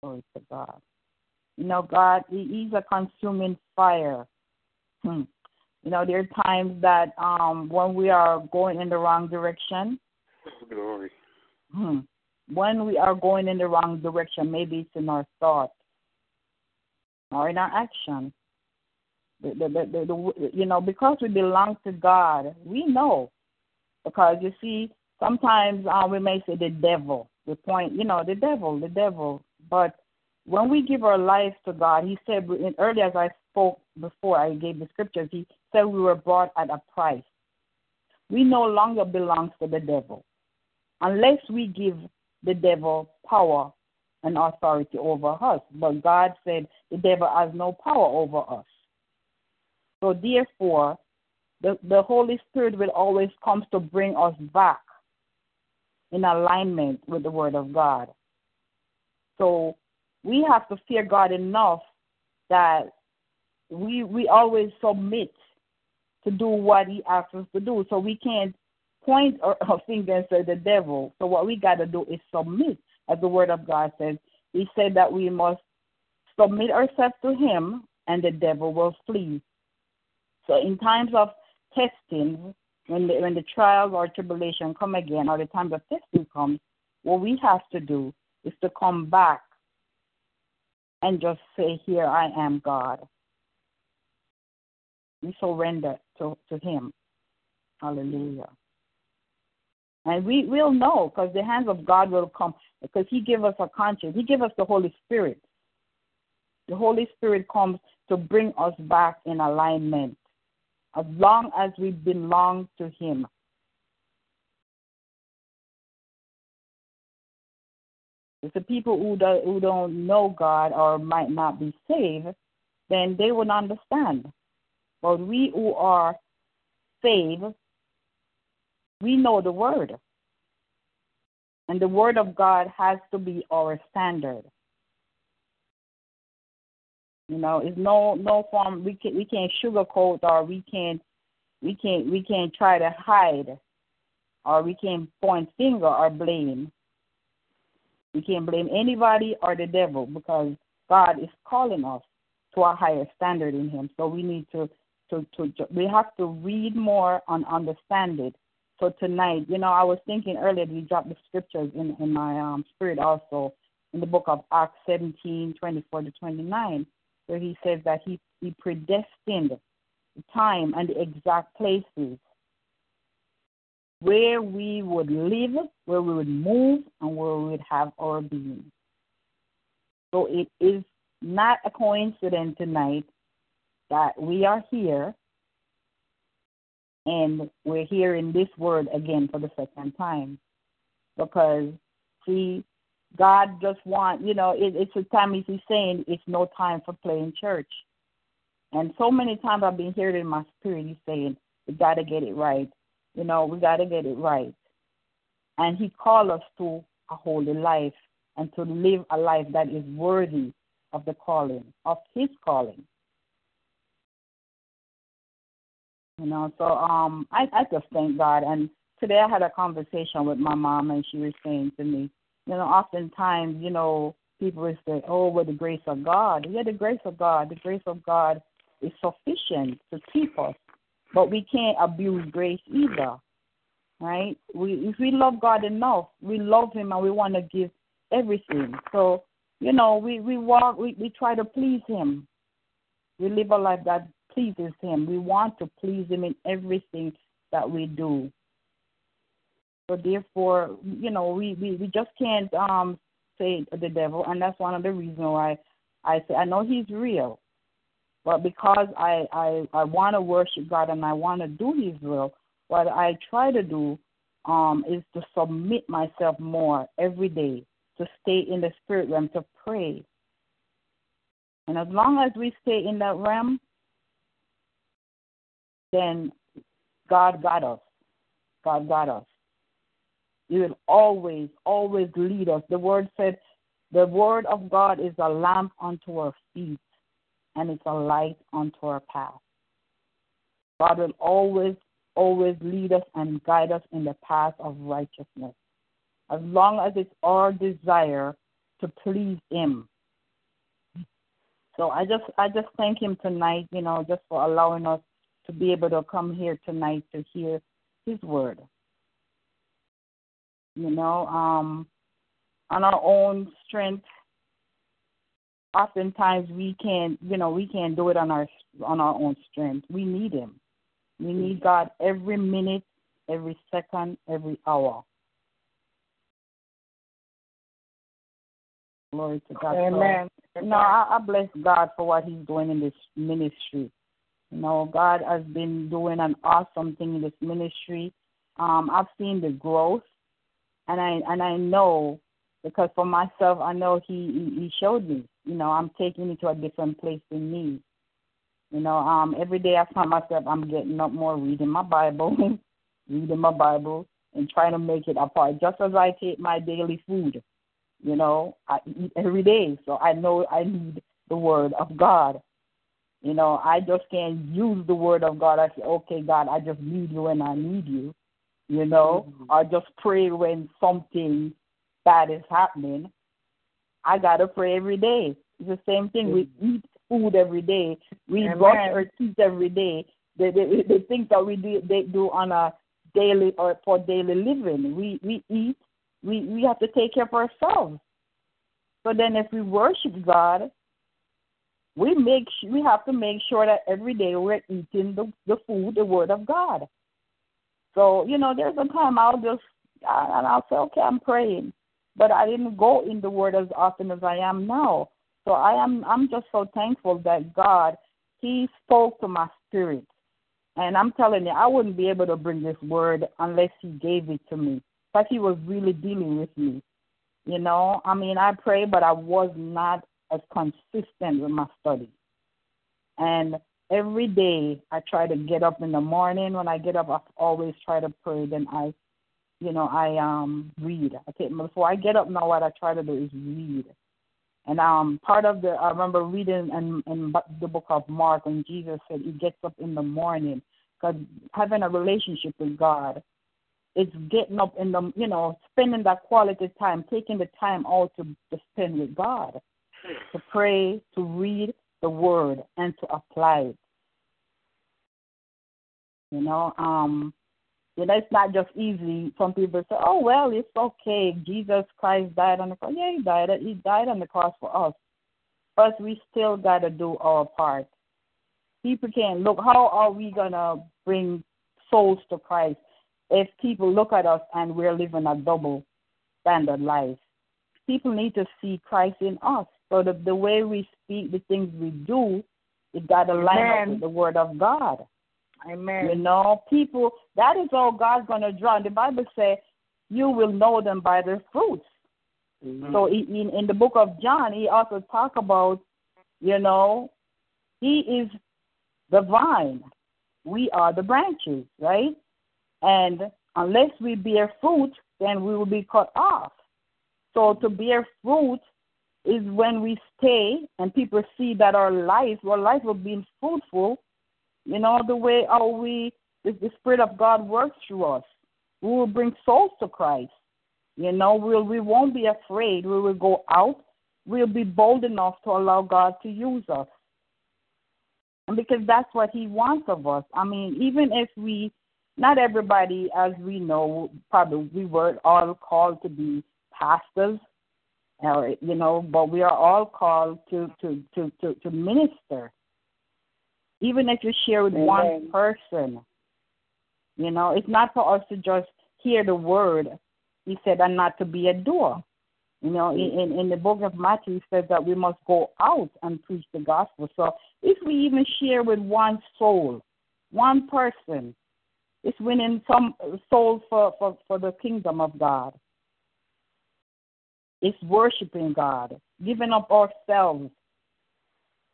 Glory to God. You know, God, He is a consuming fire. Hmm. You know, there are times that um, when we are going in the wrong direction. Glory. Hmm when we are going in the wrong direction, maybe it's in our thought or in our action. The, the, the, you know, because we belong to God, we know. Because you see, sometimes uh, we may say the devil, the point, you know, the devil, the devil. But when we give our lives to God, He said, in, earlier as I spoke before, I gave the scriptures, He said we were bought at a price. We no longer belong to the devil unless we give the devil power and authority over us. But God said the devil has no power over us. So therefore, the, the Holy Spirit will always come to bring us back in alignment with the Word of God. So we have to fear God enough that we we always submit to do what He asks us to do. So we can't point our, finger and say the devil. So what we got to do is submit, as the Word of God says. He said that we must submit ourselves to Him, and the devil will flee. So in times of testing, when the, when the trials or tribulation come again, or the times of testing comes, what we have to do is to come back and just say, "Here I am, God." We surrender to, to Him. Hallelujah. And we will know because the hands of God will come because He give us a conscience. He give us the Holy Spirit. The Holy Spirit comes to bring us back in alignment as long as we belong to Him. If the people who, do, who don't know God or might not be saved, then they will understand. But we who are saved, we know the word. And the word of God has to be our standard. You know, it's no no form we can we can't sugarcoat or we can't we can't we can't try to hide or we can't point finger or blame. We can't blame anybody or the devil because God is calling us to a higher standard in Him. So we need to to to we have to read more and understand it. So tonight, you know, I was thinking earlier we dropped the scriptures in in my um spirit also in the book of Acts 17, 24 to 29, where he says that he, he predestined the time and the exact places where we would live, where we would move, and where we would have our being. So it is not a coincidence tonight that we are here and we're hearing this word again for the second time. Because, see, God just want, you know, it, it's a time he's saying it's no time for playing church. And so many times I've been hearing in my spirit, he's saying, we got to get it right. You know, we got to get it right. And he called us to a holy life and to live a life that is worthy of the calling, of his calling. You know, so um I, I just thank God and today I had a conversation with my mom and she was saying to me, you know, oftentimes, you know, people will say, Oh, with the grace of God. Yeah, the grace of God. The grace of God is sufficient to keep us. But we can't abuse grace either. Right? We if we love God enough, we love him and we want to give everything. So, you know, we, we walk we, we try to please him. We live a life that pleases him. We want to please him in everything that we do. So therefore, you know, we, we, we just can't um say the devil and that's one of the reasons why I say I know he's real. But because I, I, I want to worship God and I want to do His will, what I try to do um, is to submit myself more every day, to stay in the spirit realm, to pray. And as long as we stay in that realm, then God got us. God got us. He will always, always lead us. The word said, the word of God is a lamp unto our feet and it's a light unto our path. God will always, always lead us and guide us in the path of righteousness. As long as it's our desire to please Him. So I just I just thank him tonight, you know, just for allowing us to be able to come here tonight to hear his word. You know, um on our own strength oftentimes we can't you know we can't do it on our on our own strength. We need him. We need god every minute every second every hour. Glory to god Amen. so, know I, I bless god for what he's doing in this ministry you know god has been doing an awesome thing in this ministry um i've seen the growth and i and i know because for myself i know he he he showed me you know, I'm taking it to a different place in me. You know, um, every day I find myself I'm getting up more, reading my Bible, reading my Bible, and trying to make it a part. Just as I take my daily food, you know, I eat every day, so I know I need the Word of God. You know, I just can't use the Word of God. I say, okay, God, I just need you when I need you. You know, mm-hmm. or just pray when something bad is happening. I gotta pray every day. It's the same thing. We eat food every day. We Amen. brush our teeth every day. The, the, the things that we do they do on a daily or for daily living. We we eat. We we have to take care of ourselves. So then, if we worship God, we make we have to make sure that every day we're eating the the food, the Word of God. So you know, there's a time I'll just and I'll say, okay, I'm praying but I didn't go in the word as often as I am now. So I am I'm just so thankful that God He spoke to my spirit. And I'm telling you, I wouldn't be able to bring this word unless He gave it to me. But He was really dealing with me. You know, I mean, I pray, but I was not as consistent with my study. And every day I try to get up in the morning. When I get up, I always try to pray. Then I you know, I um read. Take before I get up now. What I try to do is read. And um, part of the I remember reading in, in the book of Mark when Jesus said he gets up in the morning because having a relationship with God, it's getting up in the you know spending that quality time, taking the time out to, to spend with God. To pray, to read the word, and to apply it. You know, um, you know, it's not just easy. Some people say, "Oh well, it's okay. Jesus Christ died on the cross. Yeah, he died. He died on the cross for us, but we still got to do our part. People can't look. How are we gonna bring souls to Christ if people look at us and we're living a double standard life? People need to see Christ in us. So the the way we speak, the things we do, it got to line up with the Word of God. Amen. You know, people, that is all God's going to draw. The Bible says, you will know them by their fruits. So he- in, in the book of John, he also talk about, you know, he is the vine. We are the branches, right? And unless we bear fruit, then we will be cut off. So to bear fruit is when we stay and people see that our life, our life will be fruitful, you know, the way how we, the, the Spirit of God works through us. We will bring souls to Christ. You know, we'll, we won't be afraid. We will go out. We'll be bold enough to allow God to use us. And because that's what He wants of us. I mean, even if we, not everybody, as we know, probably we were all called to be pastors, you know, but we are all called to to to to, to minister. Even if you share with one person, you know, it's not for us to just hear the word. He said, and not to be a doer. You know, in, in, in the book of Matthew, it says that we must go out and preach the gospel. So if we even share with one soul, one person, it's winning some souls for, for, for the kingdom of God. It's worshiping God, giving up ourselves,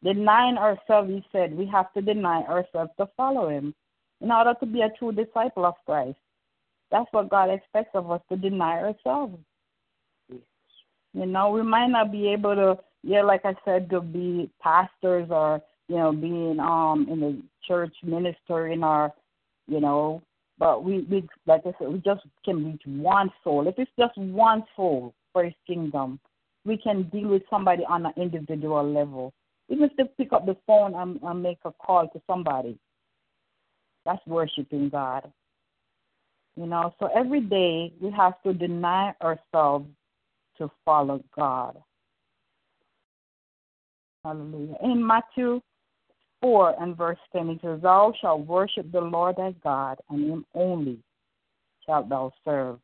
denying ourselves. He said we have to deny ourselves to follow Him in order to be a true disciple of Christ. That's what God expects of us to deny ourselves. You know, we might not be able to, yeah, like I said, to be pastors or you know, being um in the church minister in our, you know, but we we like I said, we just can reach one soul. If it's just one soul for His kingdom, we can deal with somebody on an individual level. Even if they pick up the phone and, and make a call to somebody, that's worshiping God. You know, so every day we have to deny ourselves to follow God. Hallelujah. In Matthew 4 and verse 10, it says, Thou shalt worship the Lord thy God, and him only shalt thou serve.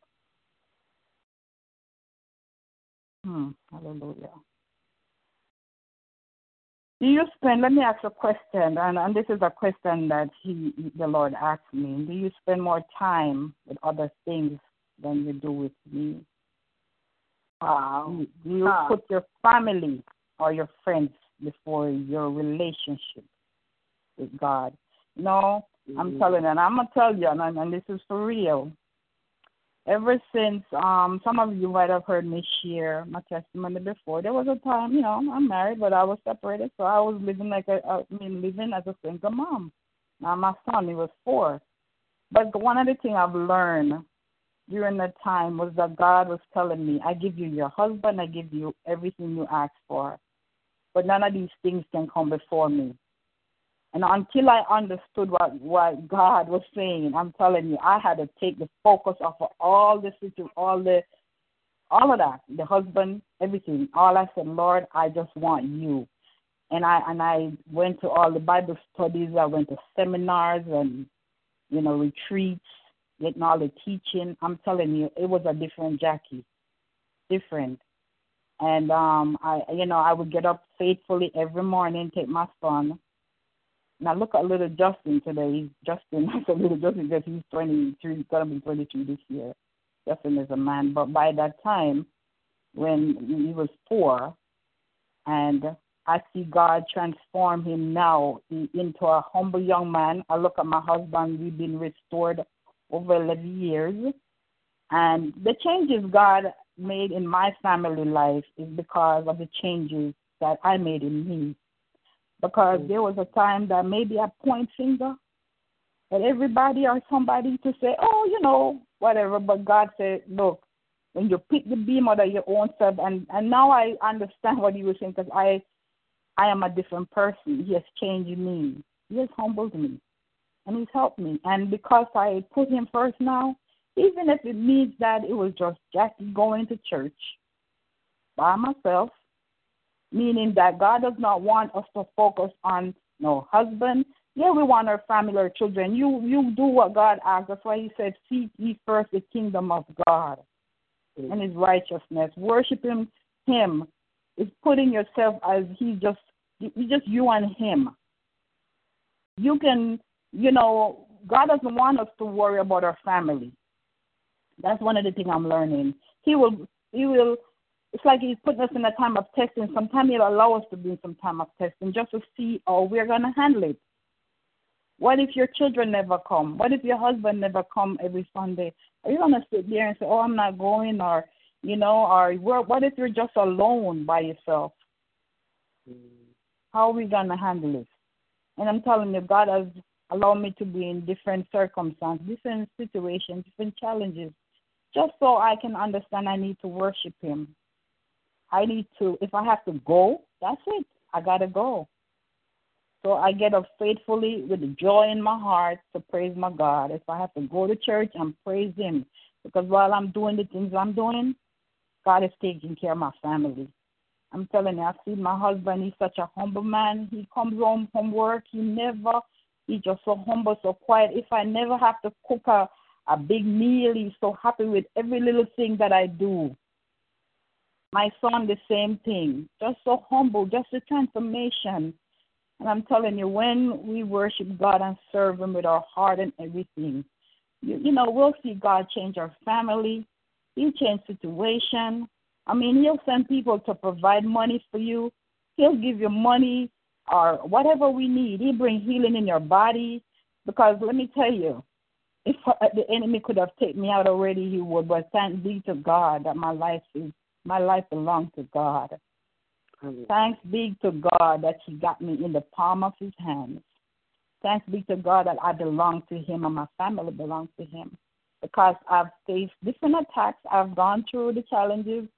Hmm, hallelujah. Do you spend, let me ask a question, and, and this is a question that he, the Lord asked me. Do you spend more time with other things than you do with me? Wow. Do you put your family or your friends before your relationship with God? No, I'm mm-hmm. telling you, and I'm gonna tell you, and, and this is for real. Ever since, um, some of you might have heard me share my testimony before. There was a time, you know, I'm married, but I was separated, so I was living like a, I mean, living as a single mom. Now my son, he was four. But one of the things I've learned during that time was that God was telling me, I give you your husband, I give you everything you ask for. But none of these things can come before me. And until I understood what, what God was saying, I'm telling you, I had to take the focus off of all the situ all the all of that, the husband, everything. All I said, Lord, I just want you. And I and I went to all the Bible studies, I went to seminars and you know, retreats, getting all the teaching. I'm telling you, it was a different Jackie. Different. And um I you know, I would get up faithfully every morning, take my son. Now look at little Justin today. Justin. I said little Justin because he's twenty three he's gonna be twenty two this year. Justin is a man. But by that time when he was four and I see God transform him now into a humble young man. I look at my husband, we've been restored over 11 years. And the changes God made in my family life is because of the changes that I made in me. Because mm. there was a time that maybe I point finger at everybody or somebody to say, oh, you know, whatever. But God said, look, when you pick the beam out of your own self. And and now I understand what you were saying because I I am a different person. He has changed me. He has humbled me, and he's helped me. And because I put him first now, even if it means that it was just Jackie going to church by myself, meaning that God does not want us to focus on no husband. Yeah, we want our family, our children. You you do what God asks. That's why He said, "Seek ye first the kingdom of God and His righteousness. Worshiping Him is putting yourself as He just you just you and Him. You can, you know, God doesn't want us to worry about our family. That's one of the things I'm learning. He will He will it's like he's putting us in a time of testing. Sometimes he'll allow us to be in some time of testing just to see how we're going to handle it. What if your children never come? What if your husband never come every Sunday? Are you going to sit there and say, oh, I'm not going? Or, you know, or what if you're just alone by yourself? How are we going to handle it? And I'm telling you, God has allowed me to be in different circumstances, different situations, different challenges, just so I can understand I need to worship Him I need to, if I have to go, that's it. I got to go. So I get up faithfully with joy in my heart to praise my God. If I have to go to church and praise Him, because while I'm doing the things I'm doing, God is taking care of my family. I'm telling you, I see my husband. He's such a humble man. He comes home from work. He never, he's just so humble, so quiet. If I never have to cook a, a big meal, he's so happy with every little thing that I do. My son, the same thing. Just so humble, just a transformation. And I'm telling you, when we worship God and serve Him with our heart and everything, you, you know, we'll see God change our family. He'll change situation. I mean, He'll send people to provide money for you. He'll give you money or whatever we need. He'll bring healing in your body. Because let me tell you, if uh, the enemy could have taken me out already, he would. But thank be to God that my life is my life belongs to God. Thanks be to God that He got me in the palm of His hands. Thanks be to God that I belong to Him and my family belongs to Him. Because I've faced different attacks, I've gone through the challenges,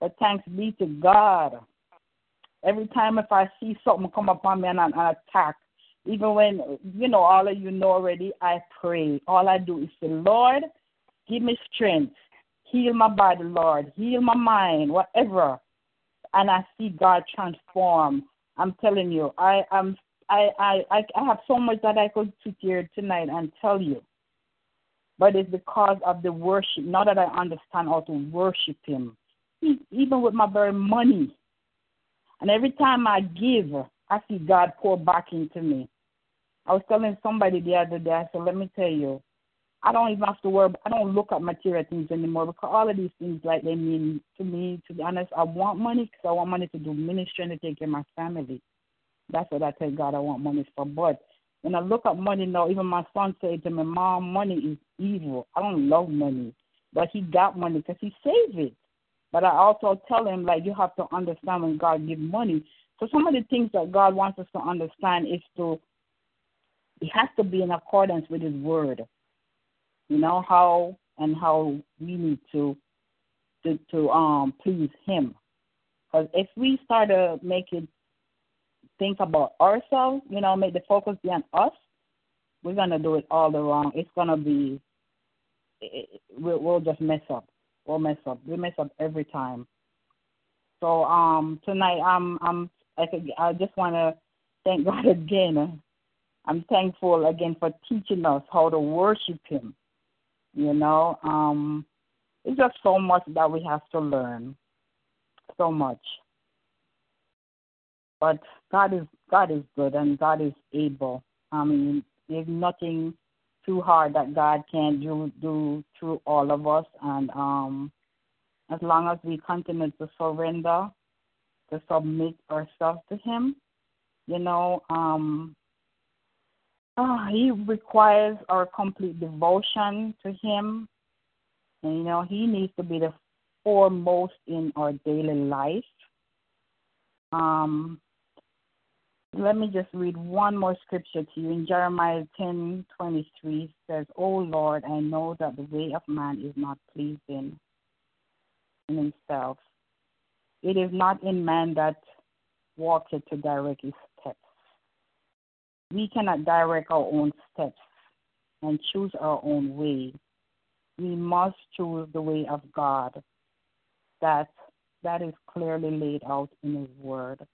but thanks be to God. Every time if I see something come upon me and an attack, even when you know all of you know already, I pray. All I do is say, Lord, give me strength. Heal my body, Lord. Heal my mind, whatever. And I see God transform. I'm telling you, I am. I, I I have so much that I could sit here tonight and tell you. But it's because of the worship. Now that I understand how to worship Him, even with my very money. And every time I give, I see God pour back into me. I was telling somebody the other day, I said, let me tell you, I don't even have to worry. I don't look at material things anymore because all of these things, like they mean to me. To be honest, I want money because I want money to do ministry and to take care of my family. That's what I tell God I want money for. But when I look at money now, even my son said to me, "Mom, money is evil. I don't love money." But he got money because he saved it. But I also tell him like you have to understand when God gives money. So some of the things that God wants us to understand is to it has to be in accordance with His Word you know how and how we need to to, to um please him. Because if we start to make it think about ourselves you know make the focus be on us we're gonna do it all the wrong. It's gonna be it, we'll, we'll just mess up. We'll mess up. We mess up every time. So um tonight i'm i'm i think i just want to thank god again. I'm thankful again for teaching us how to worship him you know, um, it's just so much that we have to learn. So much. But God is God is good and God is able. I mean, there's nothing too hard that God can do do through all of us and um as long as we continue to surrender, to submit ourselves to him, you know, um Oh, he requires our complete devotion to him. And, you know, he needs to be the foremost in our daily life. Um, let me just read one more scripture to you. In Jeremiah ten twenty three says, O Lord, I know that the way of man is not pleasing, in himself. It is not in man that walketh to direct his. We cannot direct our own steps and choose our own way. We must choose the way of God. That that is clearly laid out in his word.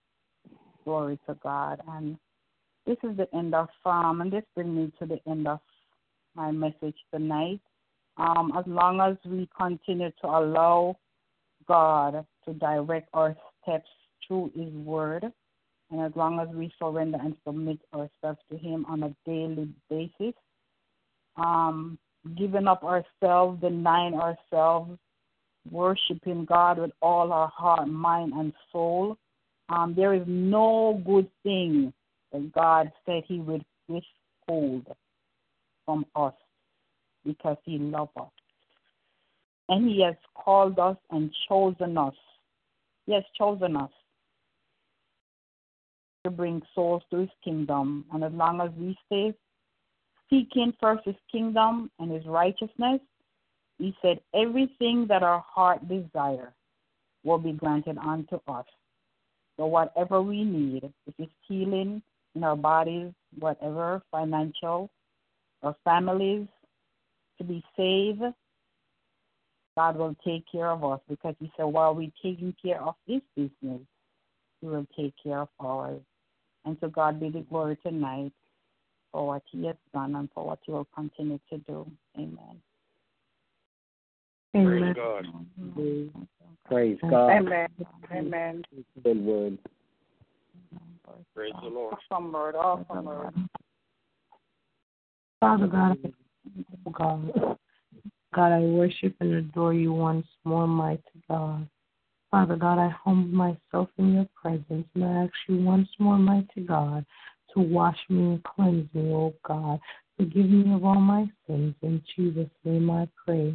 Glory to God. And this is the end of um and this brings me to the end of my message tonight. Um, as long as we continue to allow God to direct our steps through His Word, and as long as we surrender and submit ourselves to Him on a daily basis, um, giving up ourselves, denying ourselves, worshiping God with all our heart, mind, and soul, um, there is no good thing that God said He would withhold from us because He loves us. And He has called us and chosen us. He has chosen us to bring souls to His kingdom. And as long as we stay seeking first His kingdom and His righteousness, He said, everything that our heart desire will be granted unto us. So whatever we need, if it's healing in our bodies, whatever, financial, our families, to be saved, God will take care of us because He said, while we're taking care of His business, He will take care of ours. And so, God be the glory tonight for what He has done and for what He will continue to do. Amen. Praise God. Praise God. Amen. Amen. Good word. Praise the Lord. Awesome word. Awesome word. Father God, I- God, God, I worship and adore you once more, mighty God. Father God, I humble myself in your presence and I ask you once more, mighty God, to wash me and cleanse me, O God. Forgive me of all my sins. In Jesus' name I pray.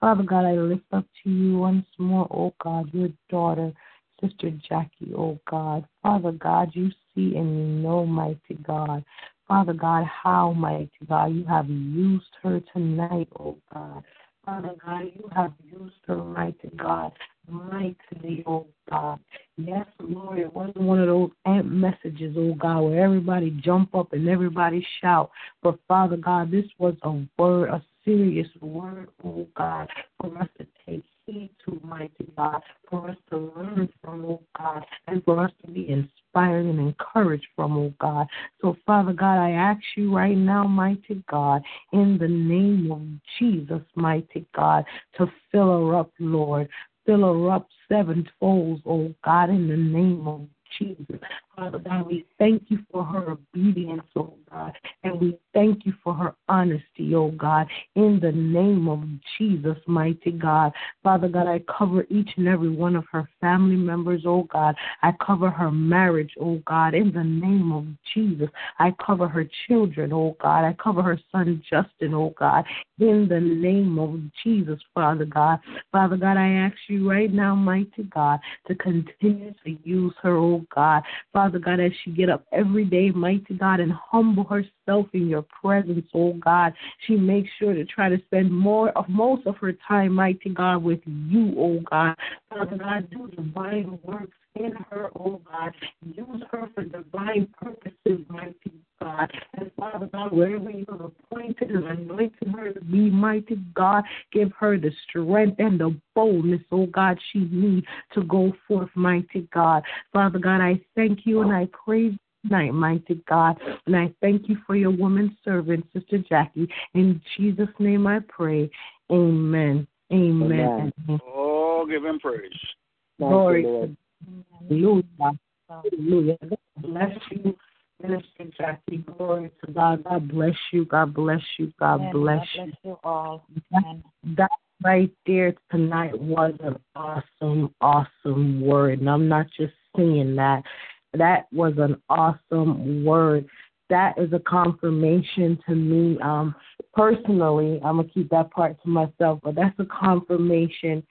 Father God, I lift up to you once more, O God, your daughter, Sister Jackie, O God. Father God, you see and you know, mighty God. Father God, how, mighty God, you have used her tonight, oh God. Father God, you have used her, mighty God, mightily, oh God. Yes, Lord, it wasn't one of those ant messages, oh God, where everybody jump up and everybody shout. But Father God, this was a word, a serious word, oh God, for us to take heed to, mighty God, for us to learn from, oh God, and for us to be inspired and encouraged from, oh God. So, Father God, I ask you right now, mighty God, in the name of Jesus, mighty God, to fill her up, Lord. Fill her up sevenfold, oh God, in the name of Jesus. Father God, we thank you for her obedience, oh God, and we thank you for her honesty, oh God, in the name of Jesus, mighty God. Father God, I cover each and every one of her family members, oh God. I cover her marriage, oh God, in the name of Jesus. I cover her children, oh God. I cover her son Justin, oh God, in the name of Jesus, Father God. Father God, I ask you right now, mighty God, to continue to use her, oh God. Father God, as she get up every day, mighty God, and humble herself in your presence, oh God, she makes sure to try to spend more of most of her time, mighty God, with you, oh God. Father God, do divine works in her, oh God. Use her for divine purposes, mighty God. And Father God, wherever you have appointed and anointed her to be, mighty God, give her the strength and the boldness, oh God, she needs to go forth, mighty God. Father God, I thank you and I praise you tonight, mighty God. And I thank you for your woman servant, Sister Jackie. In Jesus' name I pray. Amen. Amen. Amen. Oh, give him praise. Thank Glory you, Lord. Hallelujah. Hallelujah. God bless you, Minister Jackie. Glory to God. God bless you. God bless you. God Amen. bless God you. bless you all. That, that right there tonight was an awesome, awesome word. And I'm not just saying that. That was an awesome word. That is a confirmation to me. Um, personally, I'm gonna keep that part to myself, but that's a confirmation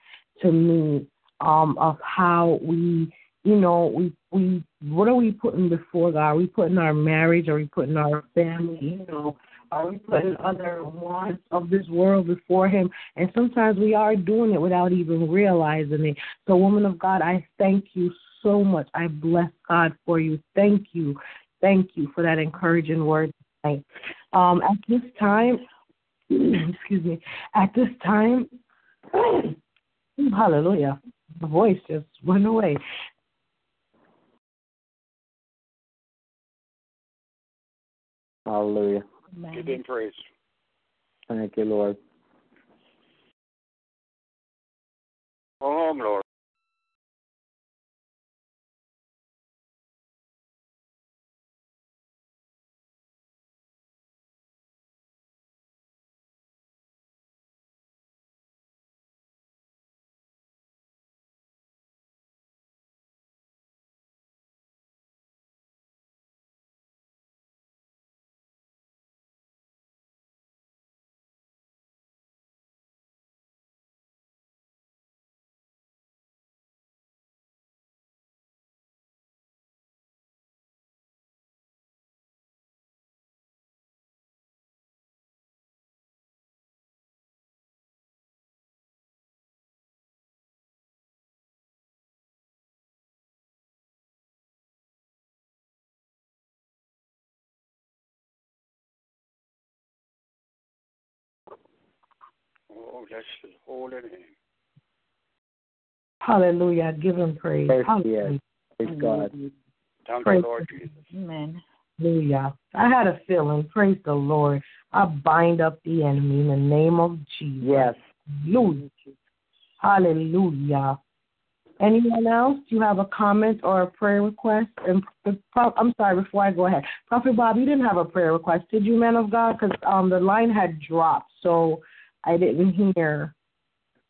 to me um, of how we you know, we we what are we putting before God? Are we putting our marriage? Are we putting our family? You know, are we putting other wants of this world before Him? And sometimes we are doing it without even realizing it. So, woman of God, I thank you so much. I bless God for you. Thank you, thank you for that encouraging word tonight. Um, at this time, excuse me. At this time, hallelujah. My voice just went away. Hallelujah. Give him praise. Thank you, Lord. Oh, glory. Oh, bless his holy name. Hallelujah. Give him praise. Yes, Hallelujah. yes. Praise God. Thank Praise you, Lord Jesus. Amen. Hallelujah. I had a feeling. Praise the Lord. I bind up the enemy in the name of Jesus. Yes. Hallelujah. Hallelujah. Anyone else? Do you have a comment or a prayer request? And I'm sorry, before I go ahead, Prophet Bob, you didn't have a prayer request, did you, man of God? Because um, the line had dropped, so I didn't hear.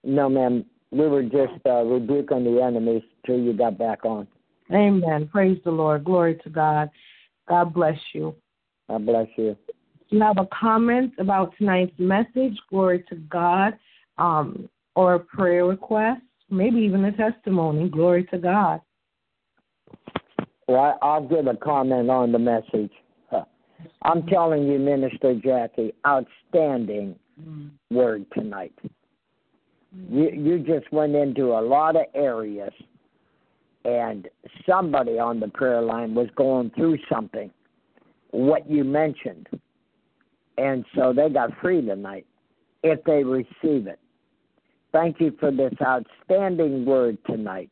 No, ma'am. We were just uh, rebuking the enemies till you got back on. Amen. Praise the Lord. Glory to God. God bless you. God bless you. Do you have a comment about tonight's message? Glory to God. Um, or a prayer request? Maybe even a testimony. Glory to God. Well, I'll give a comment on the message. Uh, I'm telling you, Minister Jackie, outstanding Mm. word tonight. Mm. You you just went into a lot of areas, and somebody on the prayer line was going through something. What you mentioned, and so they got free tonight if they receive it. Thank you for this outstanding word tonight.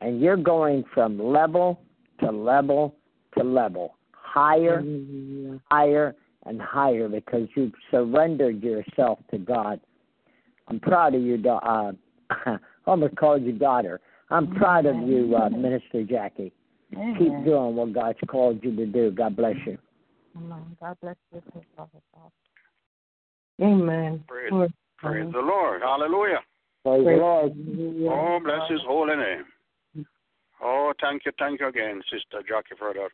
And you're going from level to level to level, higher, higher, and higher because you've surrendered yourself to God. I'm proud of you, da- uh, I almost called you daughter. I'm proud of you, uh, Minister Jackie. Keep doing what God's called you to do. God bless you. Amen. God bless you, too, Prophet Bob. Amen. Praise, Lord, praise the Lord. Hallelujah. Praise the praise Lord. Oh, bless his holy name. Oh, thank you, thank you again, Sister Jackie, for that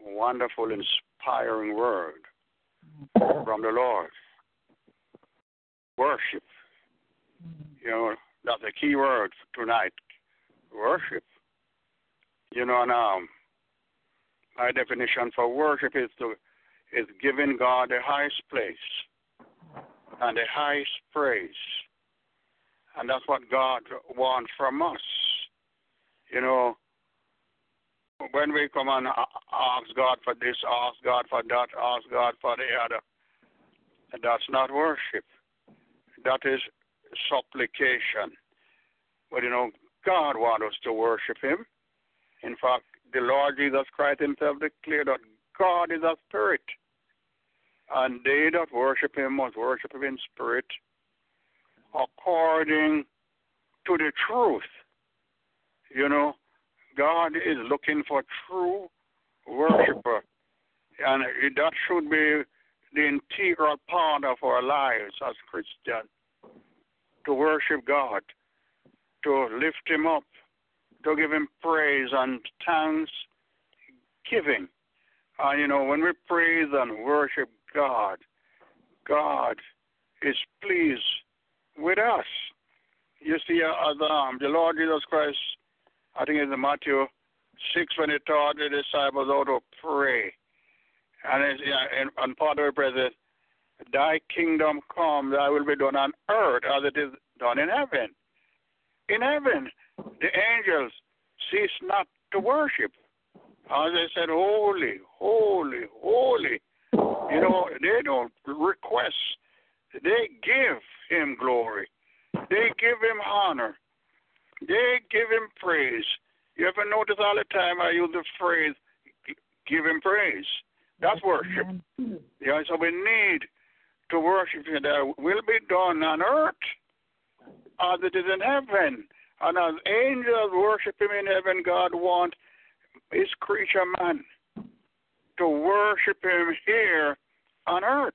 wonderful, inspiring word from the Lord. Worship. You know, that's the key word tonight. Worship. You know, now, um, my definition for worship is to is giving God the highest place and the highest praise. And that's what God wants from us. You know, when we come and ask God for this, ask God for that, ask God for the other, that's not worship. That is supplication. But you know, God wants us to worship Him. In fact, the Lord Jesus Christ Himself declared that God is a spirit, and they that worship Him must worship Him in spirit, according to the truth. You know, God is looking for true worshiper, and that should be the integral part of our lives as Christians to worship God, to lift Him up, to give Him praise and thanks giving. And you know, when we praise and worship God, God is pleased with us. You see, as um, the Lord Jesus Christ I think it's in Matthew 6 when he taught the disciples how to pray. And, it's, and, and part of prayer says, Thy kingdom come, thy will be done on earth as it is done in heaven. In heaven, the angels cease not to worship. As they said, Holy, holy, holy. You know, they don't request, they give him glory, they give him honor, they give him praise. You ever notice all the time I use the phrase, give him praise? That's worship. Yeah, so we need to worship him. That will be done on earth as it is in heaven. And as angels worship him in heaven, God wants his creature man to worship him here on earth.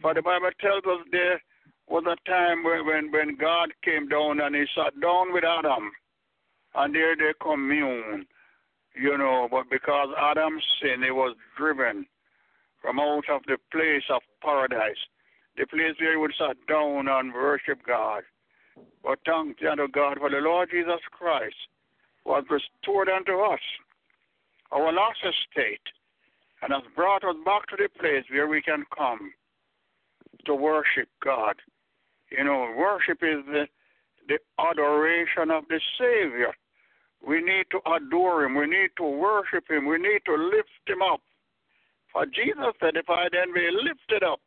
For the Bible tells us there was a time when, when, God came down and he sat down with Adam. And there they commune, you know, but because Adam sinned, he was driven from out of the place of paradise, the place where he would sit down and worship God. But thanks be unto God for the Lord Jesus Christ was restored unto us, our lost estate, and has brought us back to the place where we can come to worship God. You know, worship is the, the adoration of the Savior. We need to adore Him. We need to worship Him. We need to lift Him up. For Jesus said, If I then be lifted up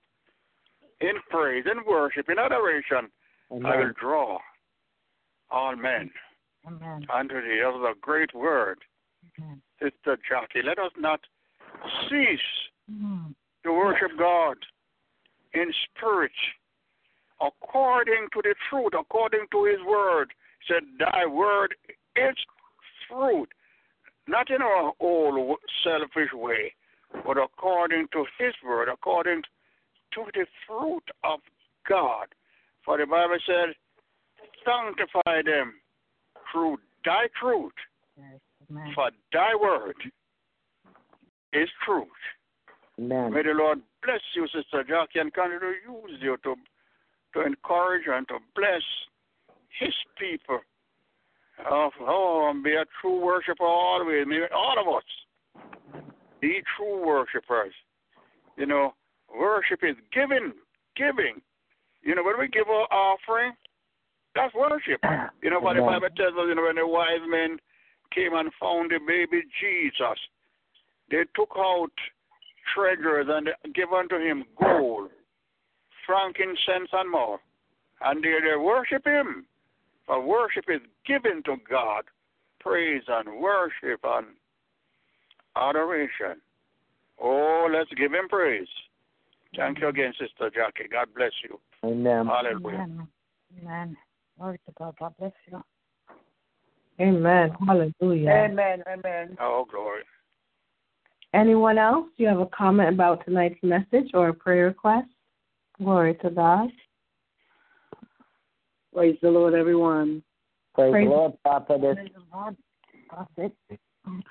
in praise, in worship, in adoration, Amen. I will draw all men Amen. unto thee. That was a great word, Amen. Sister Jackie. Let us not cease Mm. to worship God in spirit, according to the truth, according to His word. He said, Thy word is fruit, not in our old selfish way, but according to His word, according to the fruit of God. For the Bible said, Sanctify them through Thy truth, Yes. For Thy word is truth. Amen. May the Lord bless you, Sister Jackie, and continue to use you to to encourage and to bless His people. Of oh, and be a true worshiper always. May all of us be true worshipers. You know, worship is giving, giving. You know, when we give our offering, that's worship. You know, what the. Bible tells us, you know, when the wise men came and found the baby Jesus, they took out treasures and gave unto him gold, frankincense, and more. And they, they worship him. For worship is given to God. Praise and worship and adoration. Oh, let's give him praise. Thank you again, Sister Jackie. God bless you. Amen. Hallelujah. Amen. Amen. Glory to God. God bless you. Amen. Hallelujah. Amen. Amen. Oh, glory. Anyone else? Do you have a comment about tonight's message or a prayer request? Glory to God. Praise the Lord, everyone. Praise, Praise- the Lord, prophetess. Praise the Lord. Prophet.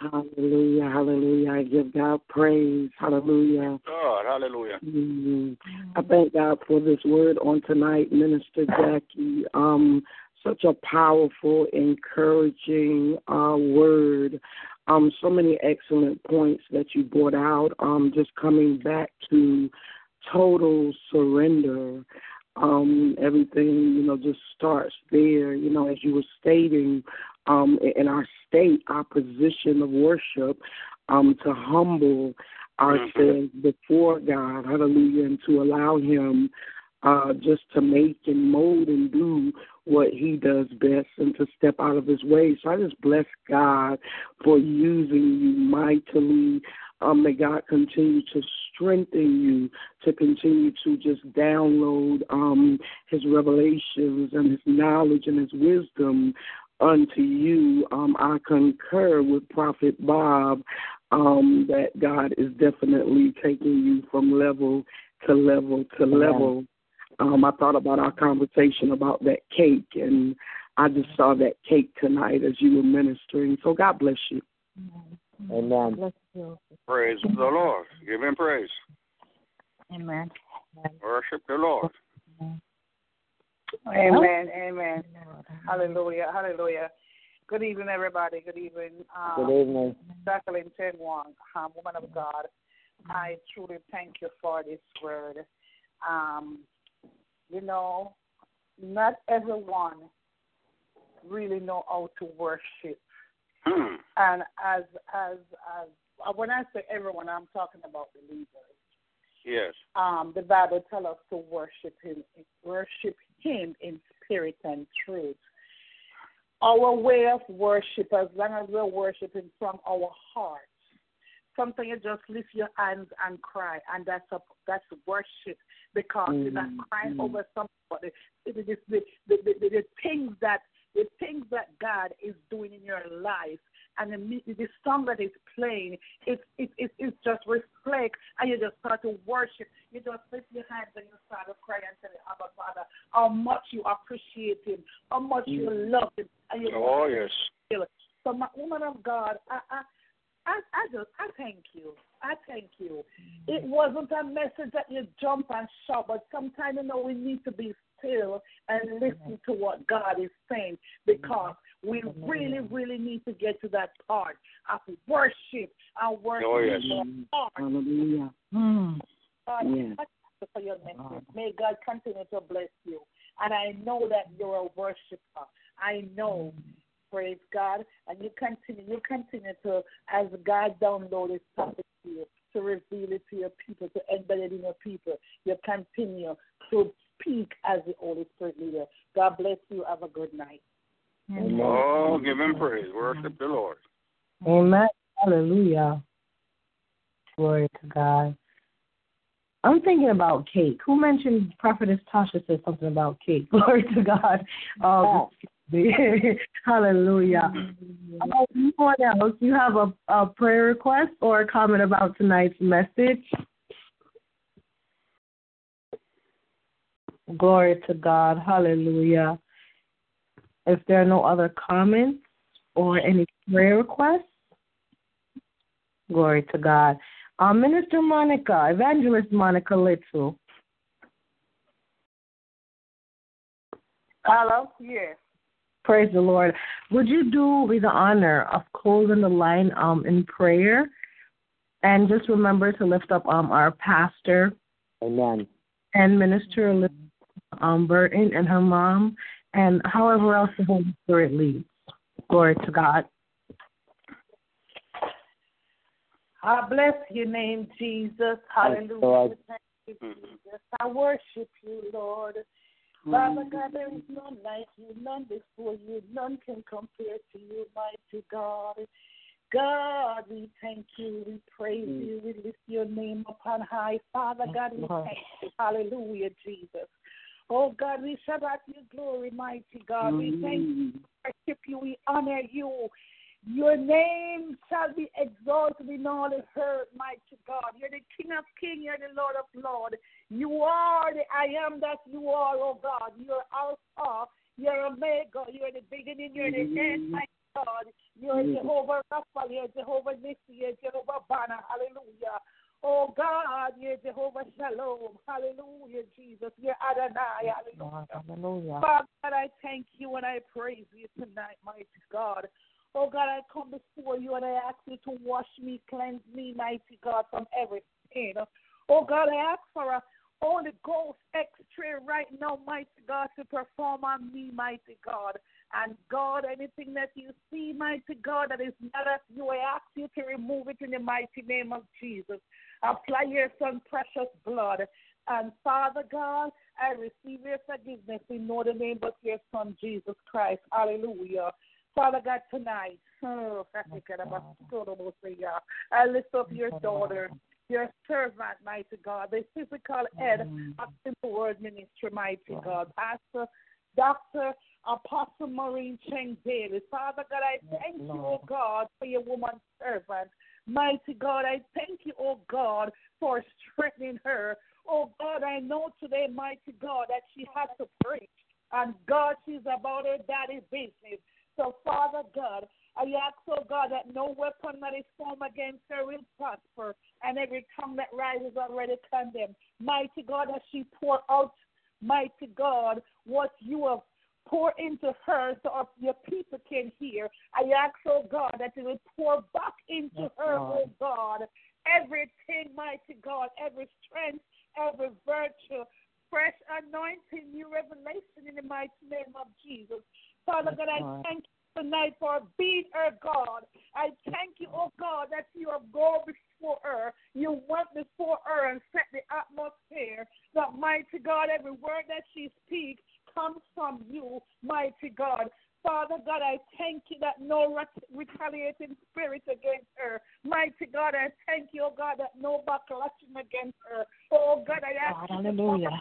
Hallelujah. Hallelujah. I give God praise. Hallelujah. God, hallelujah. Mhm. I thank God for this word on tonight, Minister Jackie. Um, such a powerful, encouraging uh, word. Um, so many excellent points that you brought out. Um, just coming back to total surrender. Um, everything, you know, just starts there. You know, as you were stating, um, in our state, our position of worship, um, to humble ourselves before God, hallelujah, and to allow Him uh, just to make and mold and do what He does best and to step out of His way. So I just bless God for using you mightily. Um, may God continue to strengthen you to continue to just download um, His revelations and His knowledge and His wisdom unto you. Um, I concur with Prophet Bob um, that God is definitely taking you from level to level to level. Um, I thought about our conversation about that cake, and I just saw that cake tonight as you were ministering. So God bless you. Amen. Praise the Lord. Give him praise. Amen. Worship the Lord. Amen. Amen. Hallelujah. Hallelujah. Good evening, everybody. Good evening. Um, Good evening. Jacqueline Chen Wonge, um, woman of God. I truly thank you for this word. Um, you know, not everyone really know how to worship. Hmm. And as as as uh, when I say everyone, I'm talking about believers. Yes. Um, the Bible tells us to worship Him, worship Him in spirit and truth. Our way of worship, as long as we're worshiping from our hearts, something you just lift your hands and cry, and that's a that's worship because you're not crying over somebody. It is the, the, the, the, the things that the things that God is doing in your life and the, the song that is playing, it, it, it, it just reflects and you just start to worship. You just lift your hands and you start to cry and tell Abba Father how much you appreciate Him, how much you mm. love Him. And you Oh, yes. it. So, my woman of God, I, I, I, I just, I thank you. I thank you. It mm. wasn't a message that you jump and shout, but sometimes, you know, we need to be still and listen to what God is saying because we really, really need to get to that part of worship and worship Oh, yes. the heart. Hallelujah. God, Yes. thank for your message. May God continue to bless you. And I know that you're a worshiper. I know. Praise God. And you continue, you continue to, as God download His topic to you, to reveal it to your people, to embed it in your people. You continue to speak as the Holy Spirit leader. God bless you. Have a good night. Amen. Oh, give him praise. Worship the Lord. Amen. Hallelujah. Glory to God. I'm thinking about cake. Who mentioned Prophetess Tasha said something about cake? Glory to God. Um, hallelujah. Uh, anyone else? You have a, a prayer request or a comment about tonight's message? Glory to God. Hallelujah. If there are no other comments or any prayer requests, glory to God. Uh, Minister Monica, Evangelist Monica Little. Hello? Yes. Praise the Lord. Would you do me the honor of closing the line um in prayer? And just remember to lift up um our pastor Amen. and Minister um Burton and her mom and however else the Holy Spirit leads. Glory to God. I bless your name, Jesus. Hallelujah. Thank you, Jesus. I worship you, Lord. Father God, there is none like you, none before you, none can compare to you, mighty God. God, we thank you, we praise you, we lift your name upon high. Father God, we thank you. Hallelujah, Jesus. Oh God, we shout out your glory, mighty God. We thank you, mm. worship you, we honor you. Your name shall be exalted in all the earth, mighty God. You're the King of kings, you're the Lord of lords. You are the I am that you are, oh God. You're Alpha, you're Omega, you're the beginning, you're the mm. end, my God. You're mm. Jehovah Rapha, you're Jehovah Nissi, you're Jehovah Banner, hallelujah. Oh God, you're Jehovah Shalom, hallelujah, Jesus. You're Adonai, hallelujah. Hallelujah. Father God, I thank you and I praise you tonight, mighty God. Oh God, I come before you and I ask you to wash me, cleanse me, mighty God, from every sin. Oh God, I ask for a Holy Ghost X-ray right now, mighty God, to perform on me, mighty God. And God, anything that you see, mighty God, that is not of you, I ask you to remove it in the mighty name of Jesus. Apply your son precious blood. And Father God, I receive your forgiveness in no other name of your son Jesus Christ. Hallelujah. Father God, tonight, oh, I lift up your daughter, your servant, mighty God, the physical head of Simple Word Ministry, mighty God, Pastor, Doctor, Apostle Maureen Chang Daly. Father God, I thank you, oh God, for your woman servant. Mighty God, I thank you, oh God, for strengthening her. Oh God, I know today, mighty God, that she has to preach. And God, she's about her daddy's business. So, Father God, I ask, oh God, that no weapon that is formed against her will prosper, and every tongue that rises already condemned. Mighty God, as she pour out, mighty God, what you have pour into her so your people can hear. I ask, oh God, that you will pour back into Yes, her, oh Lord. oh God, everything, mighty God, every strength, every virtue, fresh anointing, new revelation in the mighty name of Jesus. Father Yes, God, I thank you tonight for being her God. I thank you, oh God, that you have gone before her. You went before her and set the atmosphere. That mighty God, every word that she speaks comes from you, mighty God. Father God, I thank you that no retaliating spirit against her. Mighty God, I thank you, oh God, that no backlashing against her. Oh God, I ask God, you to hallelujah.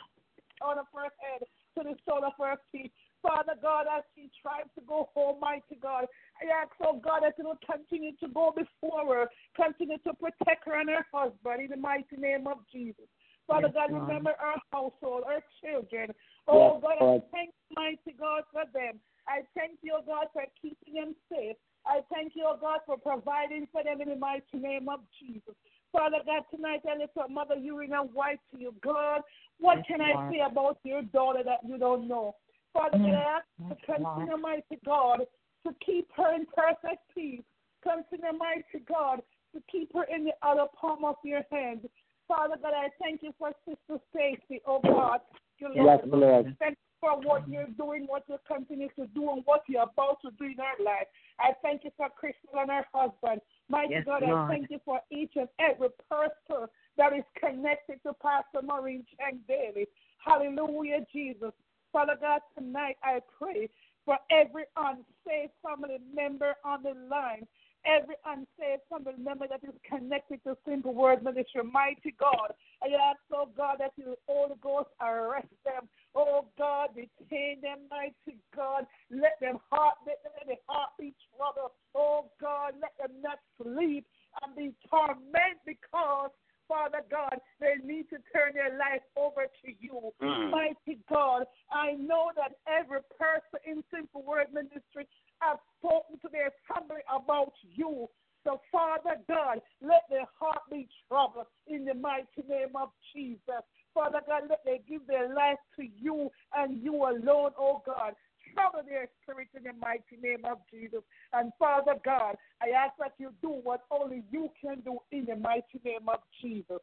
on of her head to the sole of her feet. Father God, as she tries to go home, mighty God, I ask, oh God, that you will continue to go before her, continue to protect her and her husband in the mighty name of Jesus. Father Yes, God, remember our household, our children. Oh Yes, God, Lord. I thank you, mighty God, for them. I thank you, oh God, for keeping them safe. I thank you, oh God, for providing for them in the mighty name of Jesus. Father God, tonight I lift up Mother Urina White to you. God, what Yes, can I say about your daughter that you don't know? Father God, I ask you to continue, mighty God, to keep her in perfect peace. Continue, mighty God, to keep her in the other palm of your hand. Father God, I thank you for Sister Stacy, oh God. You Yes, Lord. Thank you for what you're doing, what you continue to do, and what you're about to do in her life. I thank you for Crystal and her husband. Mighty Yes, God, I thank you for each and every person that is connected to Pastor Maureen Chang Daly. Hallelujah, Jesus. Father God, tonight I pray for every unsaved family member on the line, every unsaved family member that is connected to Simple Word Ministry. Mighty God, I ask, oh God, that you, Holy Ghost, arrest them. Oh God, detain them, mighty God. Let them heart, let them let their heart be troubled. Oh God, let them not sleep and be tormented because Father God, they need to turn their life over to you. Mm. Mighty God, I know that every person in Simple Word Ministry has spoken to their family about you. So, Father God, let their heart be troubled in the mighty name of Jesus. Father God, let them give their life to you and you alone, oh God. Trouble their spirit in the mighty name of Jesus. And Father God, I ask that you do what only you can do in the mighty name of Jesus.